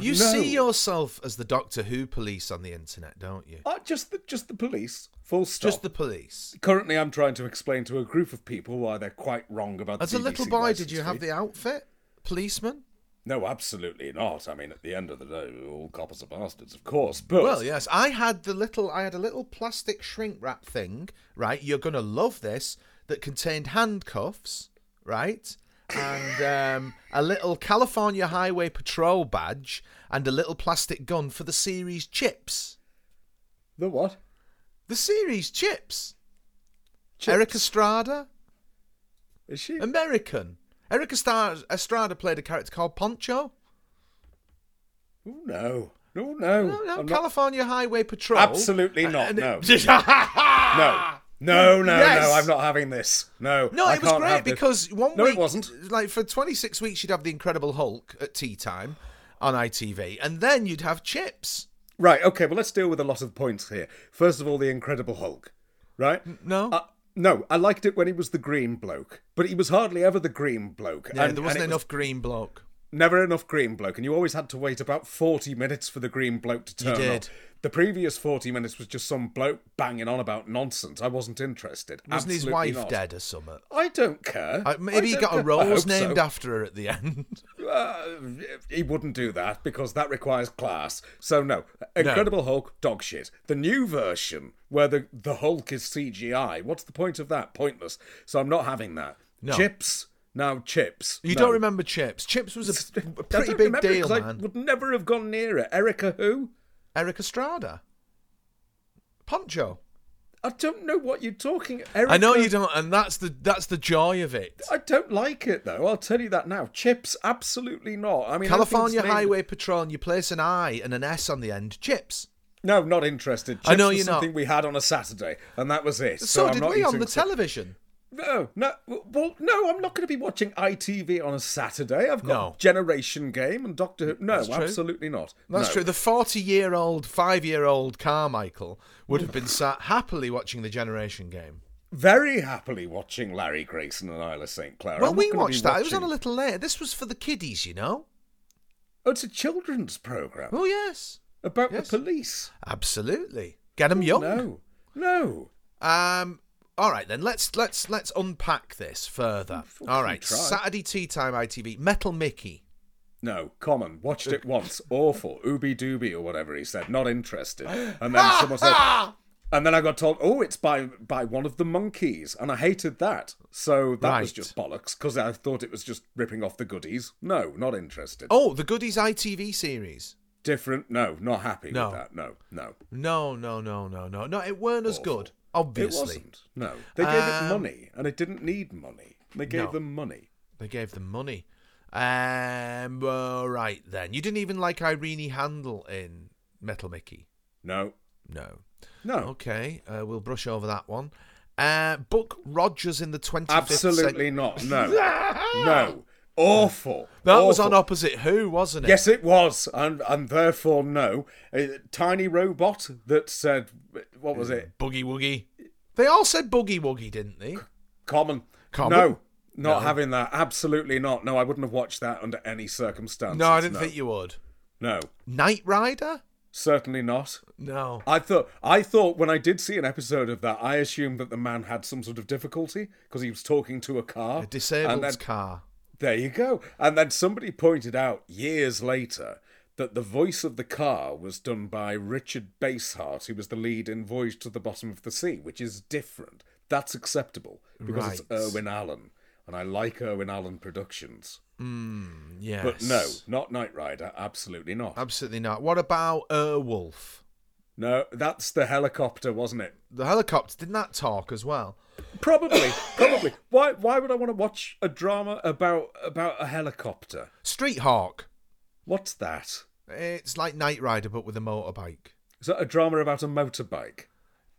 You no. see yourself as the Doctor Who police on the internet, don't you? uh, just the just the police. Full stop. Just the police. Currently, I'm trying to explain to a group of people why they're quite wrong about. The. As the a little boy, did you have the outfit? Policeman? No, absolutely not. I mean, at the end of the day, all coppers are bastards, of course. But Well, yes, I had the little, I had a little plastic shrink wrap thing, right? You're gonna love this that contained handcuffs, right? And um, a little California Highway Patrol badge and a little plastic gun for the series chips. the what? The series chips. Chips? Erik Estrada, Is she? American. Erik Estrada, played a character called Poncho. Oh, no, no, no. No, no, I'm not- California Highway Patrol. Absolutely not, <laughs> no. No, no, no, Yes. no. I'm not having this. No, No, I it was great because one No, week, it wasn't. Like for 26 weeks, you'd have the Incredible Hulk at tea time on ITV, and then you'd have chips. Right. Okay. Well, let's deal with a lot of points here. First of all, the Incredible Hulk. Right. No, Uh, no, I liked it when he was the green bloke, but he was hardly ever the green bloke. yeah, and- there wasn't it was- enough green bloke. Never enough green bloke, and you always had to wait about 40 minutes for the green bloke to turn did. up. The previous 40 minutes was just some bloke banging on about nonsense. I wasn't interested. Wasn't his wife not. dead or something? I don't care. Uh, maybe he got a care. I rose named so. after her at the end. <laughs> Uh, he wouldn't do that because that requires class. So no, Incredible Hulk, dog shit. The new version where the the Hulk is CGI. What's the point of that? Pointless. So I'm not having that. No. Chips. Now chips. You No. don't remember Chips? Chips was a pretty big deal, 'cause I man. would never have gone near it. Erica who? Erica Estrada. Poncho. I don't know what you're talking. Erica, I know you don't, and that's the that's the joy of it. I don't like it though. I'll tell you that now. Chips, absolutely not. I mean, California named- Highway Patrol, and you place an I and an S on the end. Chips. No, not interested. Chips I know you're not. something we had on a Saturday, and that was it. So, So, did not we on the television. No, no, well, no. I'm not going to be watching ITV on a Saturday. I've got No. Generation Game and Doctor Who. No, absolutely not. That's No. true. The forty-year-old, five-year-old Carmichael would have been sat happily watching the Generation Game. Very happily watching Larry Grayson and Isla St Clair. Well, I'm we not gonna be watched that. It was on a little later. This was for the kiddies, you know. Oh, it's a children's program Oh yes, about yes. the police. absolutely. Get them young. No, no. Um. All right then. Let's let's let's unpack this further. All right. try. Saturday tea time ITV. Metal Mickey. No, common. Watched it <laughs> once. Awful. Ooby dooby or whatever he said. Not interested. <gasps> And then someone said, and then I got told, oh, it's by by one of the monkeys, and I hated that. So that was just bollocks because I thought it was just ripping off the goodies. No, not interested. Oh, the Goodies ITV series. Different. No, not happy No. with that. No, no. No, no, no, no, no, no. It weren't as good. Obviously, It wasn't. No, they gave it Um, money, and it didn't need money. They gave No. them money. they gave them money. Um. All right then. You didn't even like Irene Handl in Metal Mickey. No, No. no. Okay. Uh, we'll brush over that one. Uh, Buck Rogers in the twenty fifth. Absolutely not. No, no. <laughs> Awful. That was on Opposite Who, wasn't it? Yes, it was, and and therefore no. A tiny robot that said, what was it? Boogie Woogie. They all said Boogie Woogie, didn't they? Common. Common? No, not No. having that. Absolutely not. No, I wouldn't have watched that under any circumstances. No, I didn't think you would. No, Knight Rider? certainly not. No. I thought I thought when I did see an episode of that, I assumed that the man had some sort of difficulty because he was talking to a car. A disabled car. There you go. And then somebody pointed out years later that the voice of the car was done by Richard Basehart, who was the lead in Voyage to the Bottom of the Sea, which is different. That's acceptable because it's Right. Irwin Allen, and I like Irwin Allen productions. Hmm, yes. But no, not Knight Rider. Absolutely not. Absolutely not. What about Airwolf? No, that's the helicopter, wasn't it? The helicopter, didn't that talk as well? Probably, probably. Why? Why would I want to watch a drama about about a helicopter? Street Hawk. What's that? It's like Knight Rider, but with a motorbike. Is that a drama about a motorbike?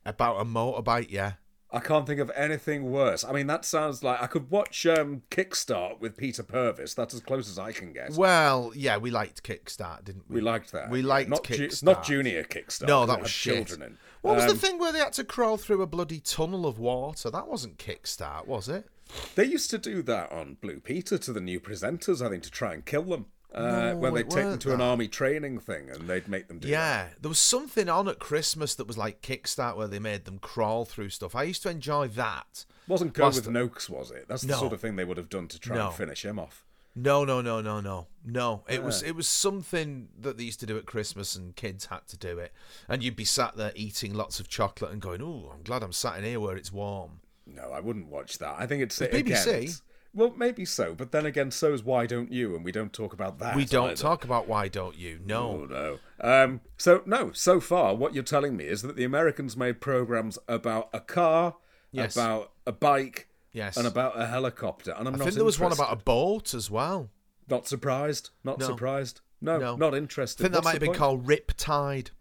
About a motorbike, yeah. I can't think of anything worse. I mean, that sounds like I could watch um, Kickstart with Peter Purves. That's as close as I can get. Well, yeah, we liked Kickstart, didn't we? we liked that. We liked not ju- Kickstart. not Junior Kickstart. No, that was shit. children in. What was the Um, thing where they had to crawl through a bloody tunnel of water? That wasn't Kickstart, was it? They used to do that on Blue Peter to the new presenters, I think, to try and kill them. Uh, No, when they'd take them to an army training thing and they'd make them do that. Yeah, there was something on at Christmas that was like Kickstart where they made them crawl through stuff. I used to enjoy that. Wasn't Go with Noakes, was it? That's the No. sort of thing they would have done to try No. and finish him off. No, no, no, no, no, no. It was it was something that they used to do at Christmas, and kids had to do it. And you'd be sat there eating lots of chocolate and going, "Oh, I'm glad I'm sat in here where it's warm." No, I wouldn't watch that. I think it's It's again, BBC. it's- well, maybe so, but then again, so is Why Don't You, and we don't talk about that. we don't either. talk about why don't you? Oh No, no. Um, so no, so far what you're telling me is that the Americans made programs about a car, Yes. about a bike, yes. and about a helicopter, and I'm I not. think there was one about a boat as well. Not surprised. Not No. surprised. No, No. not I interested. think that What's might have been point? called Riptide.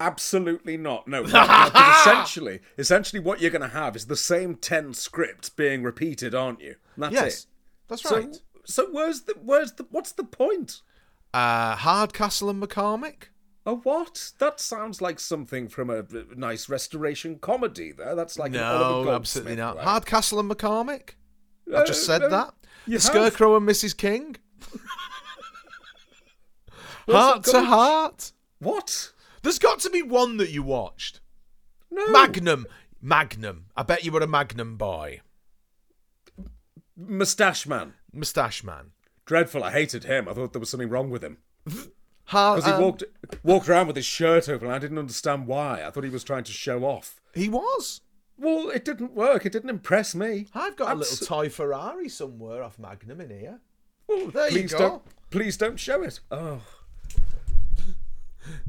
Absolutely not. No, <laughs> no, no, 'cause essentially, essentially, what you're going to have is the same ten scripts being repeated, aren't you? And that's yes, it. that's So, right. so where's the where's the what's the point? Uh, Hardcastle and McCormick. A what? That sounds like something from a nice restoration comedy. There, that's like no, absolutely not. way. Hardcastle and McCormick. I've just said Uh, that. you the. Scarecrow and Mrs. King. <laughs> heart to heart. What? There's got to be one that you watched. No. Magnum. Magnum. I bet you were a Magnum boy. Mustache Man. Moustache man. Dreadful. I hated him. I thought there was something wrong with him. Because he um, walked walked around with his shirt open. and I didn't understand why. I thought he was trying to show off. he was. Well, it didn't work. It didn't impress me. I've got a little toy Ferrari somewhere off Magnum in here. Well, There you please go. Don't, please don't show it. Oh,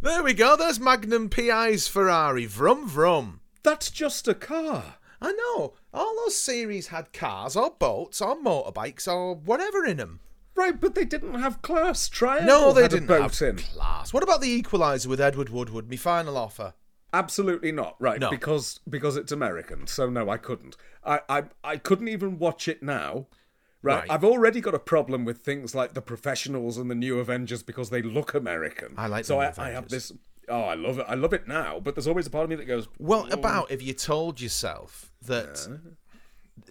There we go. There's Magnum PI's Ferrari. Vrum vrum. that's just a car. I know. All those series had cars or boats or motorbikes or whatever in them. Right, but they didn't have class. Triangle No, they had didn't boat have in. class. What about the Equalizer with Edward Woodward? My final offer. Absolutely not. Right, No. because because it's American. So no, I couldn't. I I, I couldn't even watch it now. Right. Right. I've already got a problem with things like the Professionals and the New Avengers because they look American. I like So I, I have this. Oh, I love it. I love it now. But there's always a part of me that goes, Well, about if you told yourself that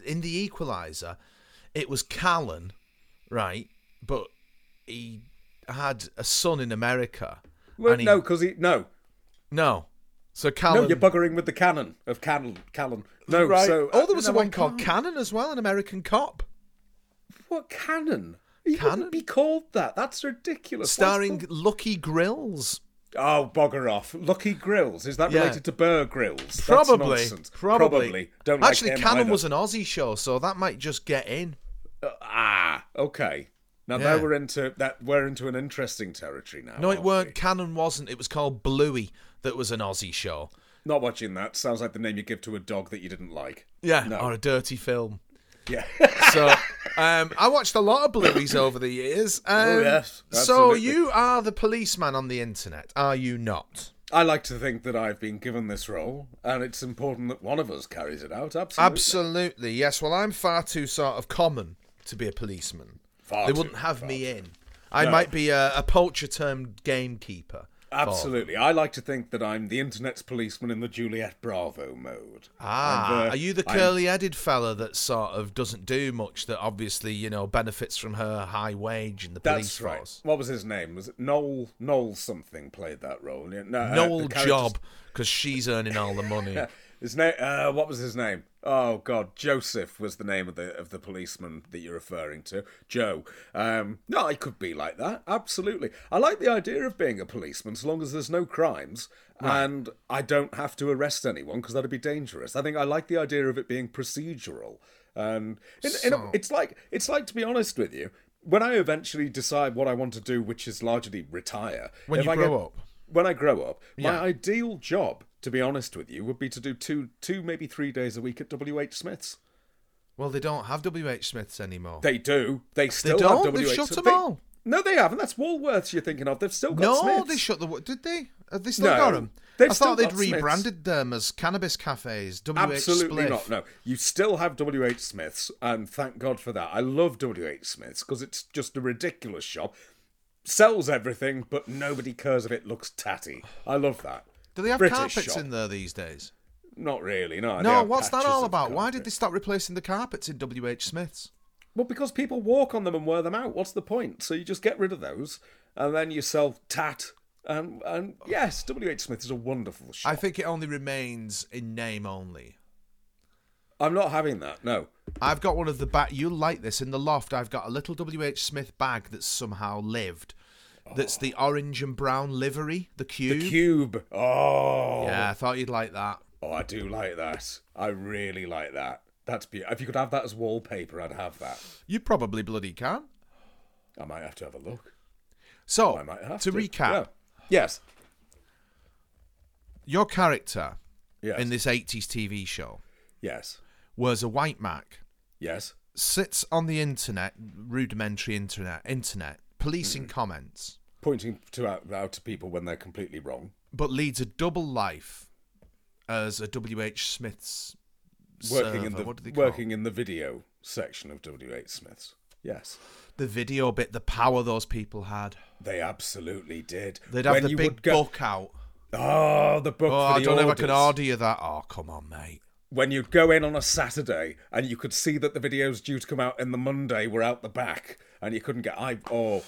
in the Equalizer, it was Callan, right? But he had a son in America. well, he- no, because he no. no. So No, Callan. you're buggering with the canon of Callan. Callan. No, right. so oh, there uh, was no, a one called. Cannon as well, an American cop, What canon? Cannon? wouldn't be called that. That's ridiculous. Starring Lucky Grills. Oh, bugger off. Lucky Grills. Is that Yeah. related to Bear Grylls? That's Probably, probably. Don't like Actually, him Cannon either. was an Aussie show, so that might just get in. Uh, ah, okay. Now Yeah. we're into that. We're into an interesting territory now. No, it weren't. we? Cannon wasn't. It was called Bluey. That was an Aussie show. Not watching that. Sounds like the name you give to a dog that you didn't like. Yeah, No. or a dirty film. Yeah. <laughs> So, um, I watched a lot of Blueys over the years. Um, Oh, yes, So you are the policeman on the internet, are you not? I like to think that I've been given this role, and it's important that one of us carries it out. Absolutely. Absolutely, yes. Well, I'm far too sort of common to be a policeman. Far they wouldn't have me in. I No. might be a, a poacher turned gamekeeper. Absolutely. I like to think that I'm the internet's policeman in the Juliet Bravo mode. Ah, And, uh, are you the curly-headed fella that sort of doesn't do much? That obviously, you know, benefits from her high wage in the police That's right. What was his name? Was it Noel? Noel something played that role. No, uh, Noel character's- Job, because she's earning all the money. <laughs> His name. Uh, what was his name? Oh God, Joseph was the name of the of the policeman that you're referring to. Joe. Um, no, I could be like that. Absolutely. I like the idea of being a policeman, so long as there's no crimes and I don't have to arrest anyone because that'd be dangerous. I think I like the idea of it being procedural. And a, it's like it's like to be honest with you. When I eventually decide what I want to do, which is largely retire, When you I grow get- up. when I grow up, my ideal job, to be honest with you, would be to do two, two maybe three days a week at WH Smith's. Well, they don't have WH Smiths anymore. They do. They still don't? have WH. They've shut them They- all. No, they haven't. That's Woolworths you're thinking of. They've still got Smith's. no, Smiths. they shut the. Did they? Have they still No, got them? they've I thought they'd got Smiths. rebranded them as cannabis cafes. WH Absolutely Spliff. not. No, you still have WH Smiths, and thank God for that. I love WH Smiths because it's just a ridiculous shop. Sells everything, but nobody cares if it looks tatty. I love that. Do they have British carpets shop. in there these days? Not really. No. No, what's that all about? Why did they stop replacing the carpets in WH Smiths? Well, because people walk on them and wear them out. What's the point? So you just get rid of those, and then you sell tat. And and yes, WH Smith is a wonderful shop. I think it only remains in name only. I'm not having that. No. I've got one of the back. You'll like this. In the loft, I've got a little WH Smith bag that's somehow lived. That's the orange and brown livery, the cube. The cube. Oh. Yeah, I thought you'd like that. Oh, I do like that. I really like that. That's beautiful. If you could have that as wallpaper, I'd have that. You probably bloody can. I might have to have a look. So, I might have to to. recap, Yeah. Yes. your character Yes. in this 80s TV show Yes. was a white Mac, Yes. sits on the internet, rudimentary internet, internet, policing Mm. comments, Pointing to out, out to people when they're completely wrong. but leads a double life as a WH Smith's Working in the what do they call working in the video section of WH Smith's. Yes. the video bit, the power those people had. They absolutely did. They'd have When the big go- book out. Oh, the book. Oh, I don't know if I can order you that. Oh, come on, mate. when you'd go in on a Saturday and you could see that the videos due to come out in the Monday were out the back, and you couldn't get. I oh,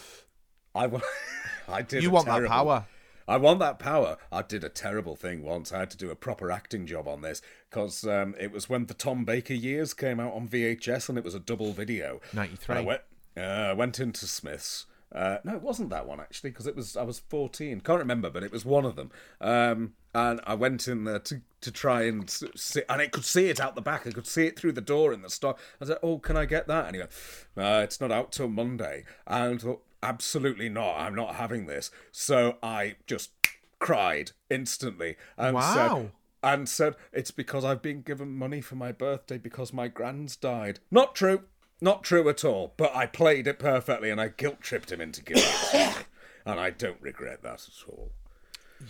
I <laughs> I did. You want that power. I want that power. I did a terrible thing once. I had to do a proper acting job on this because um, it was when the Tom Baker years came out on VHS and it was a double video. 93. And I went, uh, went into Smith's. Uh, no, it wasn't that one actually because it was I was fourteen. Can't remember, but it was one of them. Um, and I went in there to to try and see, and I could see it out the back. I could see it through the door in the store. I said, "Oh, can I get that?" And he went, uh, "It's not out till Monday." And I thought, absolutely not. I'm not having this. So I just cried instantly and Wow. said, and said it's because I've been given money for my birthday because my grand's died. Not true. Not true at all. But I played it perfectly and I guilt tripped him into giving it. <coughs> And I don't regret that at all.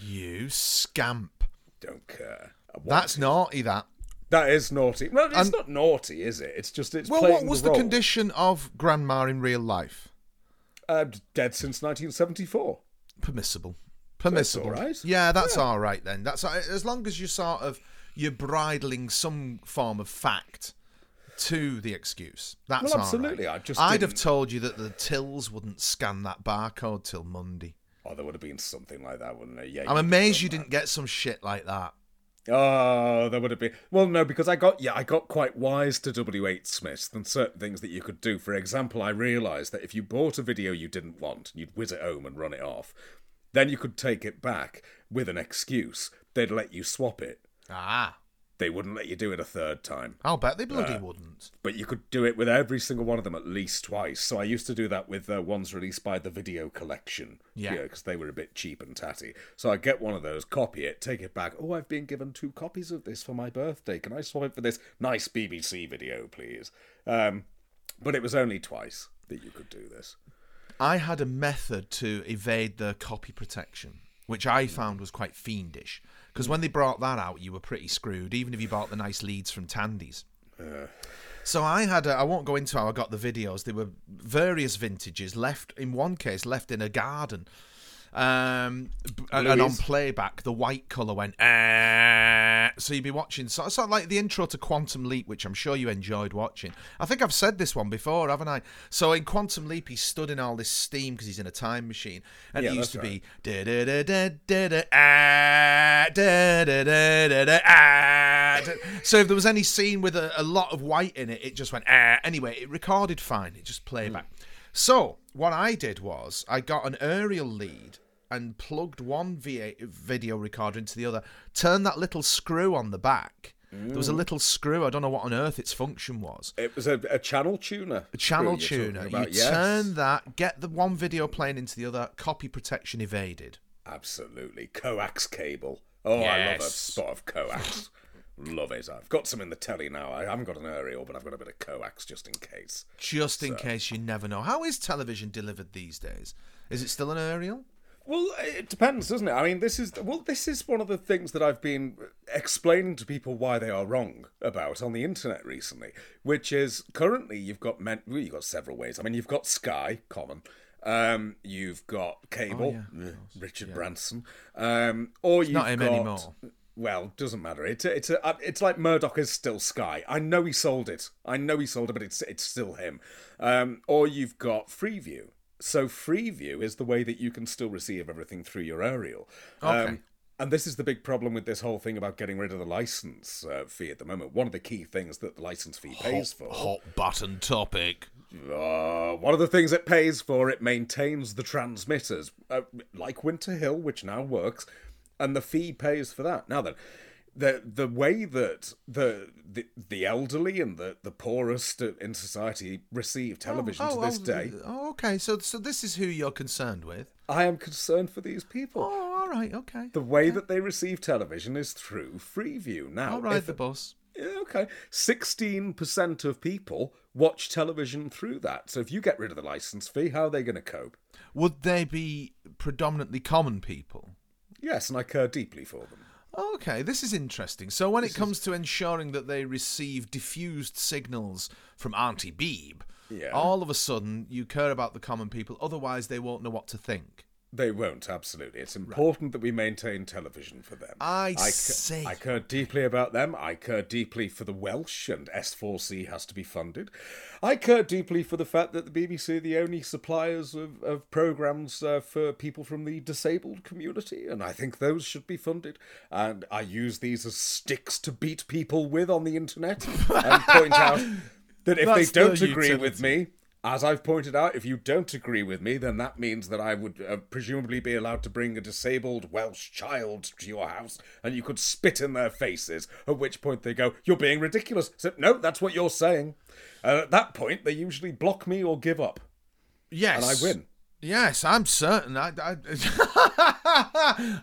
You scamp. Don't care. That's naughty, that. that is naughty. Well, it's And- not naughty, is it? It's just it's Well, what was the, role. condition of Grandma in real life? Uh, dead since 1974. Permissible. Permissible. all right. Yeah, that's all right then. That's right. as long as you sort of you're bridling some form of fact to the excuse. That's Well, all right. absolutely, I just I'd have didn't- told you that the tills wouldn't scan that barcode till Monday. Oh, there would have been something like that, wouldn't there? Yeah. I'm amazed you that. didn't get some shit like that. Oh, there would have been. Well, no, because I got yeah, I got quite wise to WH Smiths than certain things that you could do. For example, I realised that if you bought a video you didn't want, you'd whiz it home and run it off. Then you could take it back with an excuse. They'd let you swap it. Ah. They wouldn't let you do it a third time. I'll bet they Uh, bloody wouldn't. But you could do it with every single one of them at least twice. So I used to do that with uh, ones released by the Video Collection. Yeah. Because they were a bit cheap and tatty. So I'd get one of those, copy it, take it back. Oh, I've been given two copies of this for my birthday. Can I swap it for this nice BBC video, please? Um, but it was only twice that you could do this. I had a method to evade the copy protection, which I found was quite fiendish. Because when they brought that out, you were pretty screwed, even if you bought the nice leads from Tandy's. So I had, a, I won't go into how I got the videos. They were various vintages left, in one case, left in a garden. Um, and and on playback, the white colour went, "Ah." so you'd be watching, sort of, sort of like the intro to Quantum Leap, which I'm sure you enjoyed watching. I think I've said this one before, haven't I? So in Quantum Leap, he stood in all this steam because he's in a time machine, and Yeah, it used to that's be da da da da da da ah da da da da da ah. So if there was any scene with a, a lot of white in it, it just went ah. Anyway, it recorded fine. It just played back. So what I did was I got an aerial lead and plugged one VA video recorder into the other. Turned that little screw on the back. There was a mm. little screw. I don't know what on earth its function was. It was a, a channel tuner. A channel tuner. You yes. turn that, get the one video playing into the other. Copy protection evaded. Absolutely. Coax cable. Oh, I love a spot of coax. <laughs> love it. I've got some in the telly now. I haven't got an aerial, but I've got a bit of coax just in case. Just in case you never know. How is television delivered these days? Is it still an aerial? Well, it depends, doesn't it? I mean, this is well, this is one of the things that I've been explaining to people why they are wrong about on the internet recently, which is currently you've got men, well, you've got several ways. I mean, you've got Sky, common. Um, you've got cable, Oh, Ugh, Richard Branson, um, or you've not him got. anymore. Well, doesn't matter. It's a, it's a, uh, it's like Murdoch is still Sky. I know he sold it. I know he sold it, but it's it's still him. Um, or you've got Freeview. So Freeview is the way that you can still receive everything through your aerial. Okay. Um, and this is the big problem with this whole thing about getting rid of the license uh, fee at the moment. One of the key things that the license fee pays for. Hot button topic. Uh, one of the things it pays for, it maintains the transmitters, uh, like Winter Hill, which now works, and the fee pays for that. Now then, the the way that the the, the elderly and the, the poorest in society receive oh, television oh, to this oh, day, Oh, okay. So, so this is who you're concerned with. I am concerned for these people. Oh, all right. Okay. The way that they receive television is through Freeview. Now, I'll ride if- the bus. Yeah, okay. 16% of people watch television through that. So if you get rid of the license fee, how are they going to cope? Would they be predominantly common people? Yes, and I care deeply for them. Okay, this is interesting. So when it comes to ensuring that they receive diffused signals from Auntie Beeb, Yeah. all of a sudden you care about the common people, otherwise they won't know what to think. They won't, absolutely. It's important that we maintain television for them. I ca- see. I care deeply about them. I care deeply for the Welsh, and S4C has to be funded. I care deeply for the fact that the BBC are the only suppliers of, of programmes uh, for people from the disabled community, and I think those should be funded. And I use these as sticks to beat people with on the internet and point out <laughs> that if That's they don't the agree with me, as I've pointed out, if you don't agree with me, then that means that I would uh, presumably be allowed to bring a disabled Welsh child to your house and you could spit in their faces, at which point they go, You're being ridiculous. So, no, that's what you're saying. And at that point, they usually block me or give up, Yes. and I win. Yes, I'm certain. I, I,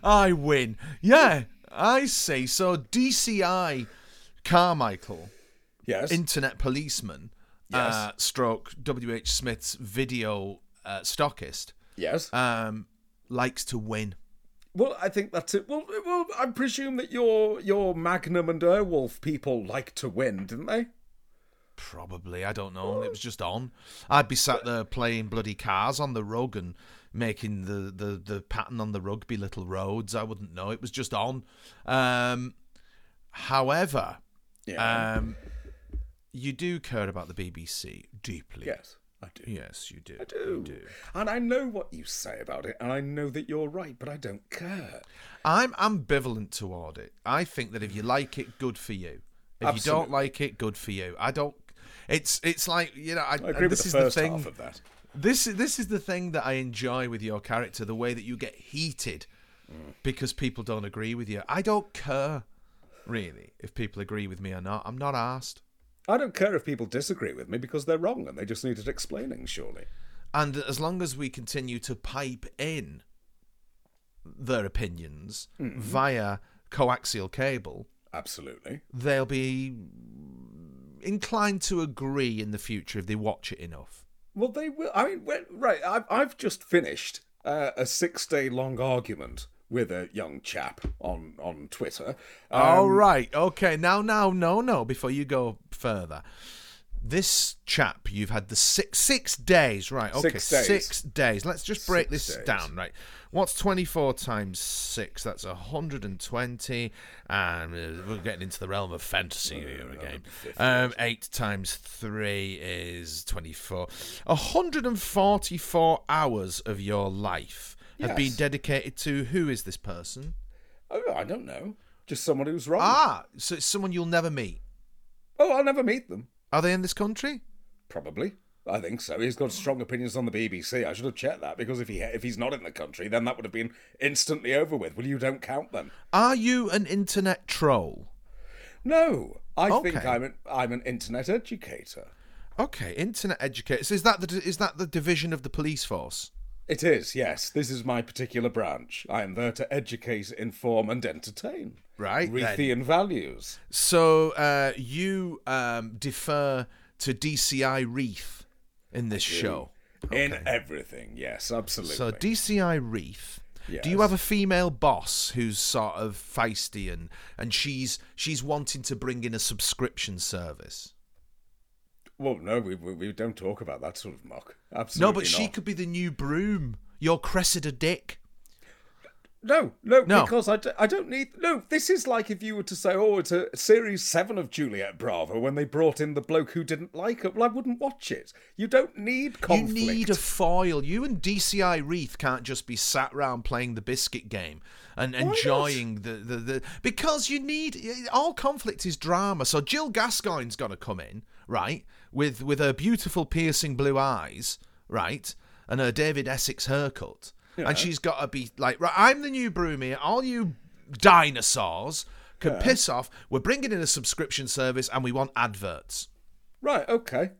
<laughs> I win. Yeah, I see. So DCI Carmichael, Yes. internet policeman, Yes. uh, stroke WH Smith's video uh, stockist, yes. um, likes to win. well, I think that's it. Well, well, I presume that your your Magnum and Airwolf people like to win, didn't they? Probably, I don't know. It was just on. I'd be sat there playing bloody cars on the rug and making the, the, the pattern on the rug be little roads. I wouldn't know. It was just on. Um, however, Yeah. um, you do care about the BBC deeply. yes, I do. Yes, you do. I do. Do. And I know what you say about it, and I know that you're right, but I don't care. I'm ambivalent toward it. I think that if you like it, good for you. If you don't like it, good for you. I don't. It's it's like you know. I, I agree and with this the is first the thing. half of that. This this is the thing that I enjoy with your character, the way that you get heated because people don't agree with you. I don't care really if people agree with me or not. I'm not asked. I don't care if people disagree with me because they're wrong and they just needed explaining, surely. And as long as we continue to pipe in their opinions via coaxial cable, Absolutely. they'll be inclined to agree in the future if they watch it enough. Well, they will. I mean, right. I've, I've just finished uh, a six day long argument with a young chap on, on Twitter. Um, All right. Okay. Now, now, no, no. Before you go further, this chap, you've had the six six days, right? Okay, Six days. six days. Let's just break Six this days. down, right? What's twenty four times six? That's hundred and twenty, and uh, we're getting into the realm of fantasy here again. Um, eight times three is twenty four. hundred and forty four hours of your life have been dedicated to who is this person? Oh, I don't know. Just someone who's wrong. Ah, so it's someone you'll never meet. Oh, I'll never meet them. Are they in this country? Probably. I think so. He's got strong opinions on the BBC. I should have checked that because if he if he's not in the country, then that would have been instantly over with. Well, you don't count them. Are you an internet troll? No, I think I'm an I'm an internet educator. Okay, internet educators. Is that the is that the division of the police force? It is, yes. This is my particular branch. I am there to educate, inform, and entertain. Right, then. Reithian values. So uh, you um, defer to DCI Reith in this show. In everything, yes, absolutely. So DCI Reith. Do you have a female boss who's sort of feisty and and she's she's wanting to bring in a subscription service? Well, no, we, we we don't talk about that sort of muck. Absolutely. No, but she could be the new broom. Your Cressida Dick. No, no, No. because I, d- I don't need. No, this is like if you were to say, oh, it's a series seven of Juliet Bravo when they brought in the bloke who didn't like it. Well, I wouldn't watch it. You don't need conflict. You need a foil. You and DCI Reith can't just be sat round playing the biscuit game and not? enjoying the, the, the because you need all conflict is drama. So Jill Gascoigne's got to come in, right, with with her beautiful piercing blue eyes, right, and her David Essex haircut, and she's got to be like, right, I'm the new broom here. All you dinosaurs can piss off. We're bringing in a subscription service, and we want adverts. Right, okay.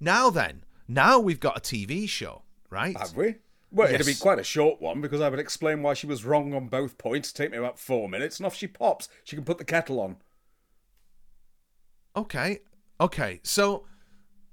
Now then, now we've got a TV show, right? Have we? Well, it'd be quite a short one because I would explain why she was wrong on both points. Take me about four minutes, and off she pops. She can put the kettle on. Okay. Okay. So,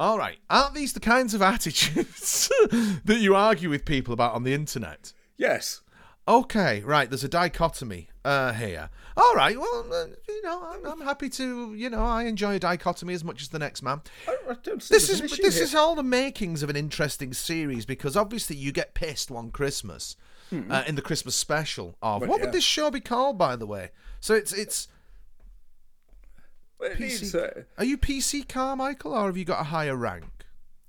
all right. Aren't these the kinds of attitudes <laughs> that you argue with people about on the internet? Yes. Okay. Right. There's a dichotomy uh, here. All right. Well, uh, you know, I'm, I'm happy to. You know, I enjoy a dichotomy as much as the next man. I, I don't see This is this here. is all the makings of an interesting series because obviously you get pissed one Christmas uh, in the Christmas special of Well, what yeah. would this show be called, by the way? So it's it's PC. uh, Are you PC Carmichael, or have you got a higher rank?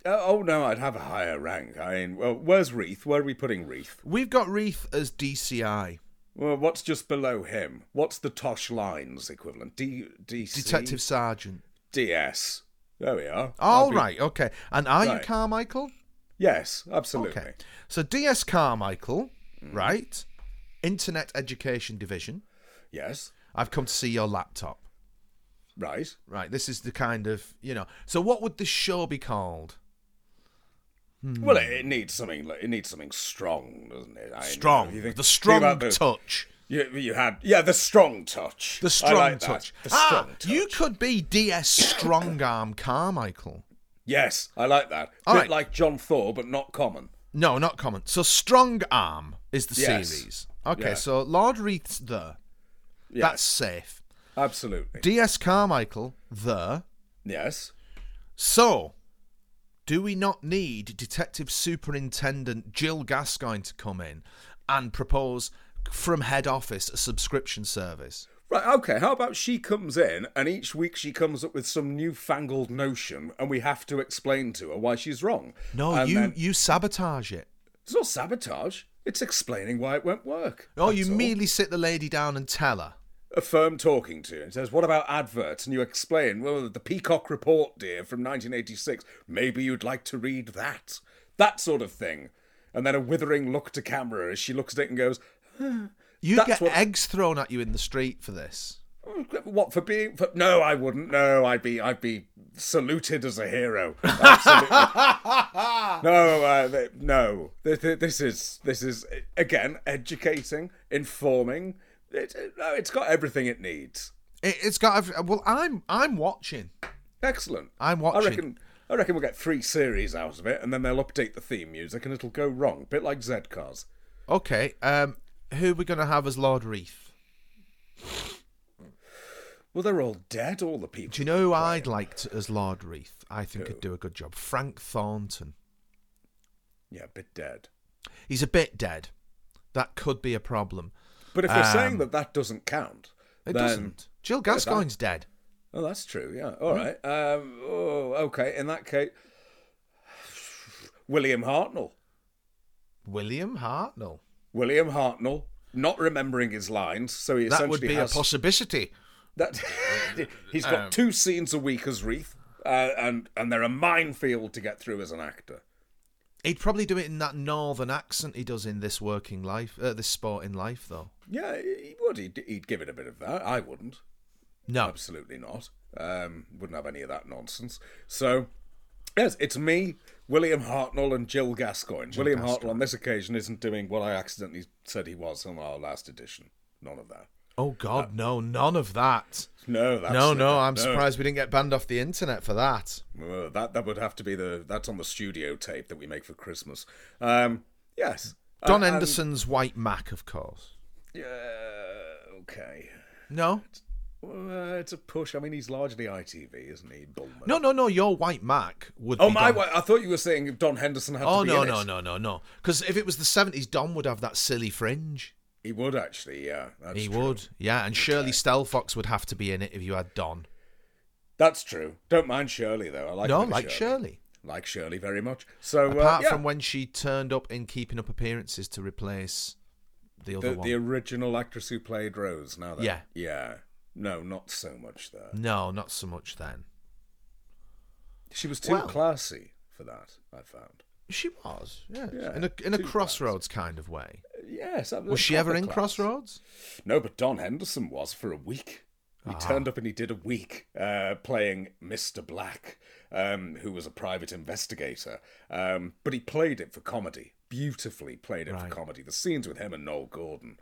uh, oh no, I'd have a higher rank. I mean, well, where's Reith? Where are we putting Reith? We've got Reith as DCI, Well, what's just below him? What's the Tosh Lines equivalent? D DC Detective Sergeant. DS. There we are. All be- right, okay. And are you Carmichael? Yes, absolutely. Okay. So DS Carmichael, Mm. right? Internet Education Division. Yes. I've come to see your laptop. Right. Right. This is the kind of you know. So what would this show be called? Well, it, it needs something. It needs something strong, doesn't it? I Strong. you think- the strong about the- touch. You, you had yeah, the strong touch. The strong like touch. The ah, strong touch. you could be DS Strong Arm Carmichael. Yes, I like that. All Bit right. like John Thaw, but not common. No, not common. So Strong Arm is the Yes. series. Okay, Yeah. so Lord Reith's there. Yes, That's safe. Absolutely. DS Carmichael there. yes. So, do we not need Detective Superintendent Jill Gascoine to come in and propose from head office a subscription service? Right, okay, how about she comes in and each week she comes up with some newfangled notion and we have to explain to her why she's wrong. No, And you then- you sabotage it. It's not sabotage. It's explaining why it won't work. Oh, you all. merely sit the lady down and tell her. A firm talking to you and says, What about adverts? And you explain, Well, the Peacock Report, dear, from 1986. Maybe you'd like to read that. That sort of thing. And then a withering look to camera as she looks at it and goes, You That's get what- eggs thrown at you in the street for this. What for being? For, no, I wouldn't. No, I'd be. I'd be saluted as a hero. Absolutely. <laughs> no, uh, no. Th- th- This is. This is again educating, informing. It, it- no, it's got everything it needs. It, it's got. Well, I'm I'm watching. Excellent. I'm watching. I reckon. I reckon we'll get three series out of it, and then they'll update the theme music, and it'll go wrong, a bit like Z Cars. Okay. Um, who are we going to have as Lord Reith? Well, they're all dead. All the people. Do you know who I'd like to, as Lord Reith? I think could do a good job. Frank Thornton. Yeah, a bit dead. He's a bit dead. That could be a problem. But if you're Um, saying that that doesn't count, It then doesn't. Jill Gascoine's dead. Oh, that's true. Yeah. All right. Um, oh, okay. In that case, William Hartnell. William Hartnell. William Hartnell, not remembering his lines, so he That would be has a possibility. that. <laughs> he's got Um, two scenes a week as Reith, uh, and and they're a minefield to get through as an actor. He'd probably do it in that northern accent he does in this working life, uh, this sporting life, though. Yeah, he would. He'd, he'd give it a bit of that. I wouldn't. No. Absolutely not. Um, wouldn't have any of that nonsense. So, yes, it's me, William Hartnell, and Jill Gascoine. William Hartnell on this occasion isn't doing what I accidentally said he was on our last edition. None of that. Oh God, no, none of that. No, that's No, no, I'm no. surprised we didn't get banned off the internet for that. Well, that that would have to be the that's on the studio tape that we make for Christmas. Um, yes, Don Uh, and- Henderson's White Mac, of course. Yeah, okay. No, Well, uh, it's a push. I mean, he's largely ITV, isn't he? Bulman. no, no, no. Your White Mac would. Oh my! Don- I thought you were saying Don Henderson had Oh to be no, no, it. no, no, no. Because if it was the seventies, Don would have that silly fringe. He would actually, yeah. That's he true. would, yeah. And Shirley Stelfox would have to be in it if you had Don. That's true. Don't mind Shirley though. I like no, like Shirley. Like Shirley very much. So uh, Apart yeah, from when she turned up in Keeping Up Appearances to replace the other the, one. the original actress who played Rose. Now that Yeah. yeah. No, not so much there. No, not so much then. She was too Well- classy for that. I found. She was, yeah, Yeah, in a in a crossroads kind of way. Yes. Was she ever in Crossroads? No, but Don Henderson was for a week. Ah. He turned up and he did a week uh, playing Mr. Black, um, who was a private investigator. Um, but he played it for comedy. Beautifully played it Right. for comedy. The scenes with him and Noele Gordon,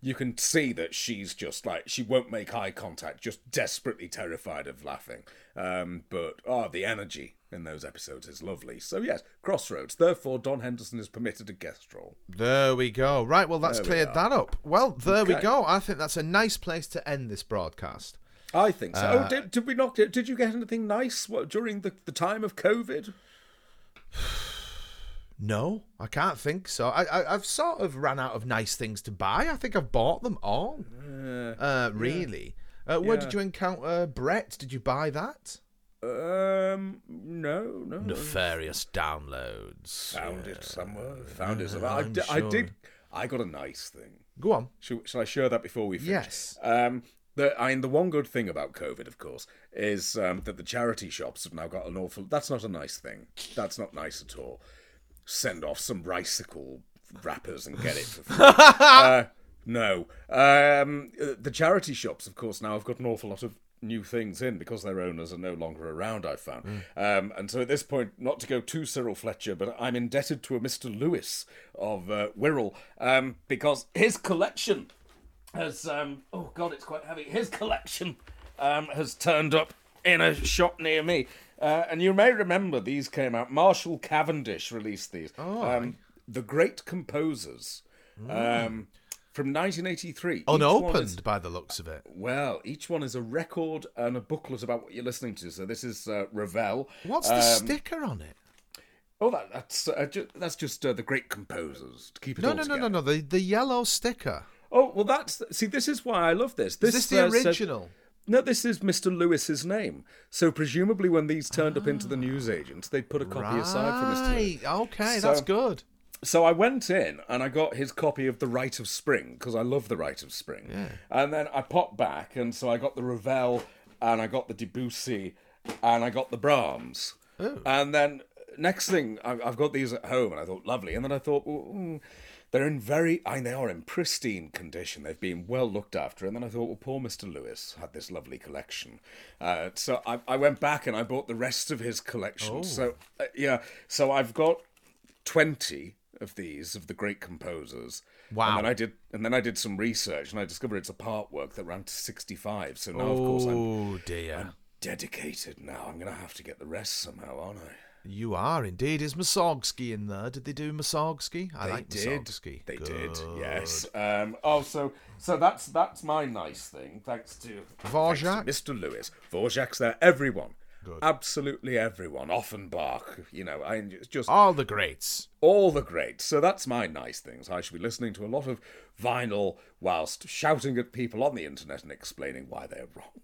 you can see that she's just like, she won't make eye contact, just desperately terrified of laughing. Um, but, oh, the energy in those episodes is lovely. So, yes, Crossroads. Therefore, Don Henderson is permitted a guest role. There we go. Right, well, that's we cleared are. that up. Well, there we go. I think that's a nice place to end this broadcast. I think so. Uh, oh, did, did we not? Did, did you get anything nice what, during the, the time of COVID? No, I can't think so. I, I I've sort of ran out of nice things to buy. I think I've bought them all. Uh, really. Uh, where Yeah. did you encounter Brett? Did you buy that? Um, no, no. Nefarious downloads. Found it somewhere. Found it somewhere. I, I sure. did. I got a nice thing. Go on. Shall, shall I share that before we finish? Yes. Um, the, I mean, the one good thing about COVID, of course, is um, that the charity shops have now got an awful. That's not a nice thing. That's not nice at all. Send off some bicycle wrappers and get it for free. <laughs> uh, no. Um, uh, the charity shops, of course, now have got an awful lot of new things in because their owners are no longer around, I've found. Um, and so at this point, not to go too Cyril Fletcher, but I'm indebted to a Mr. Lewis of uh, Wirral um, because his collection has um oh god it's quite heavy his collection um has turned up in a shop near me uh, and you may remember these came out marshall cavendish released these um the great composers um from 1983 Each one is- Unopened by the looks of it. well each one is a record and a booklet about what you're listening to so this is uh, Ravel What's the Um, sticker on it? oh that, that's uh, ju- that's just uh, the great composers to keep it No, no, no, together. no, no. The the yellow sticker. oh well that's see this is why i love this this, Is this the uh, says- original? No, this is Mr. Lewis's name. So presumably, when these turned up into the newsagents, they'd put a copy aside for Mr. Lewis. Right. Okay, So- that's good. So I went in and I got his copy of The Rite of Spring because I love The Rite of Spring. Yeah. And then I popped back, and so I got the Ravel, and I got the Debussy, and I got the Brahms. And then next thing, I- I've got these at home, and I thought lovely. And then I thought, well, mm, they're in very, I mean, they are in pristine condition. They've been well looked after. And then I thought, well, poor Mr. Lewis had this lovely collection. Uh, so I, I went back and I bought the rest of his collection. So uh, yeah, so I've got twenty of these of the great composers. Wow. And then I did, and then I did some research, and I discovered it's a part work that ran to sixty-five. So now, of course, I'm Oh dear. dedicated. Now I'm going to have to get the rest somehow, aren't I? You are indeed. Is Mussorgsky in there? Did they do Mussorgsky? I They like did. They Good. did. Yes. Um, oh, so so that's that's my nice thing. Thanks to Dvorak? thanks to Mr. Lewis. Dvorak's there. Everyone. Good. Absolutely everyone. Offenbach. You know, I just All the greats. all the greats. So that's my nice things. I should be listening to a lot of vinyl whilst shouting at people on the internet and explaining why they're wrong.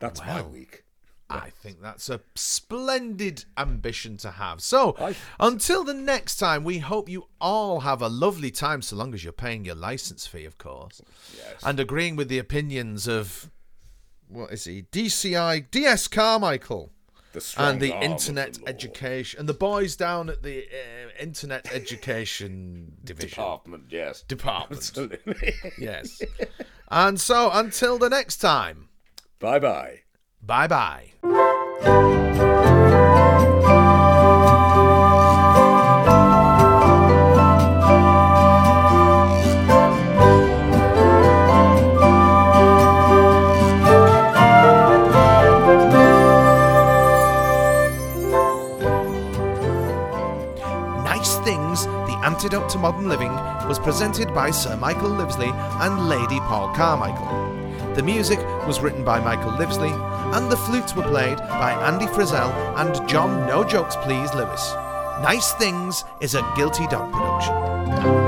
That's my week. I think that's a splendid ambition to have. So, until the next time, we hope you all have a lovely time, so long as you're paying your license fee, of course, Yes. and agreeing with the opinions of what is he? DCI, DS Carmichael, the and the Internet the Education, and the boys down at the uh, Internet Education <laughs> Division department. Yes. Department. Absolutely. Yes. and so, until the next time, bye bye. Bye bye. Nice Things, The Antidote to Modern Living, was presented by Sir Michael Livesley and Lady Paul Carmichael. The music was written by Michael Livesley, and the flutes were played by Andy Frizzell and John No Jokes Please Lewis. Nice Things is a Guilty Dog production.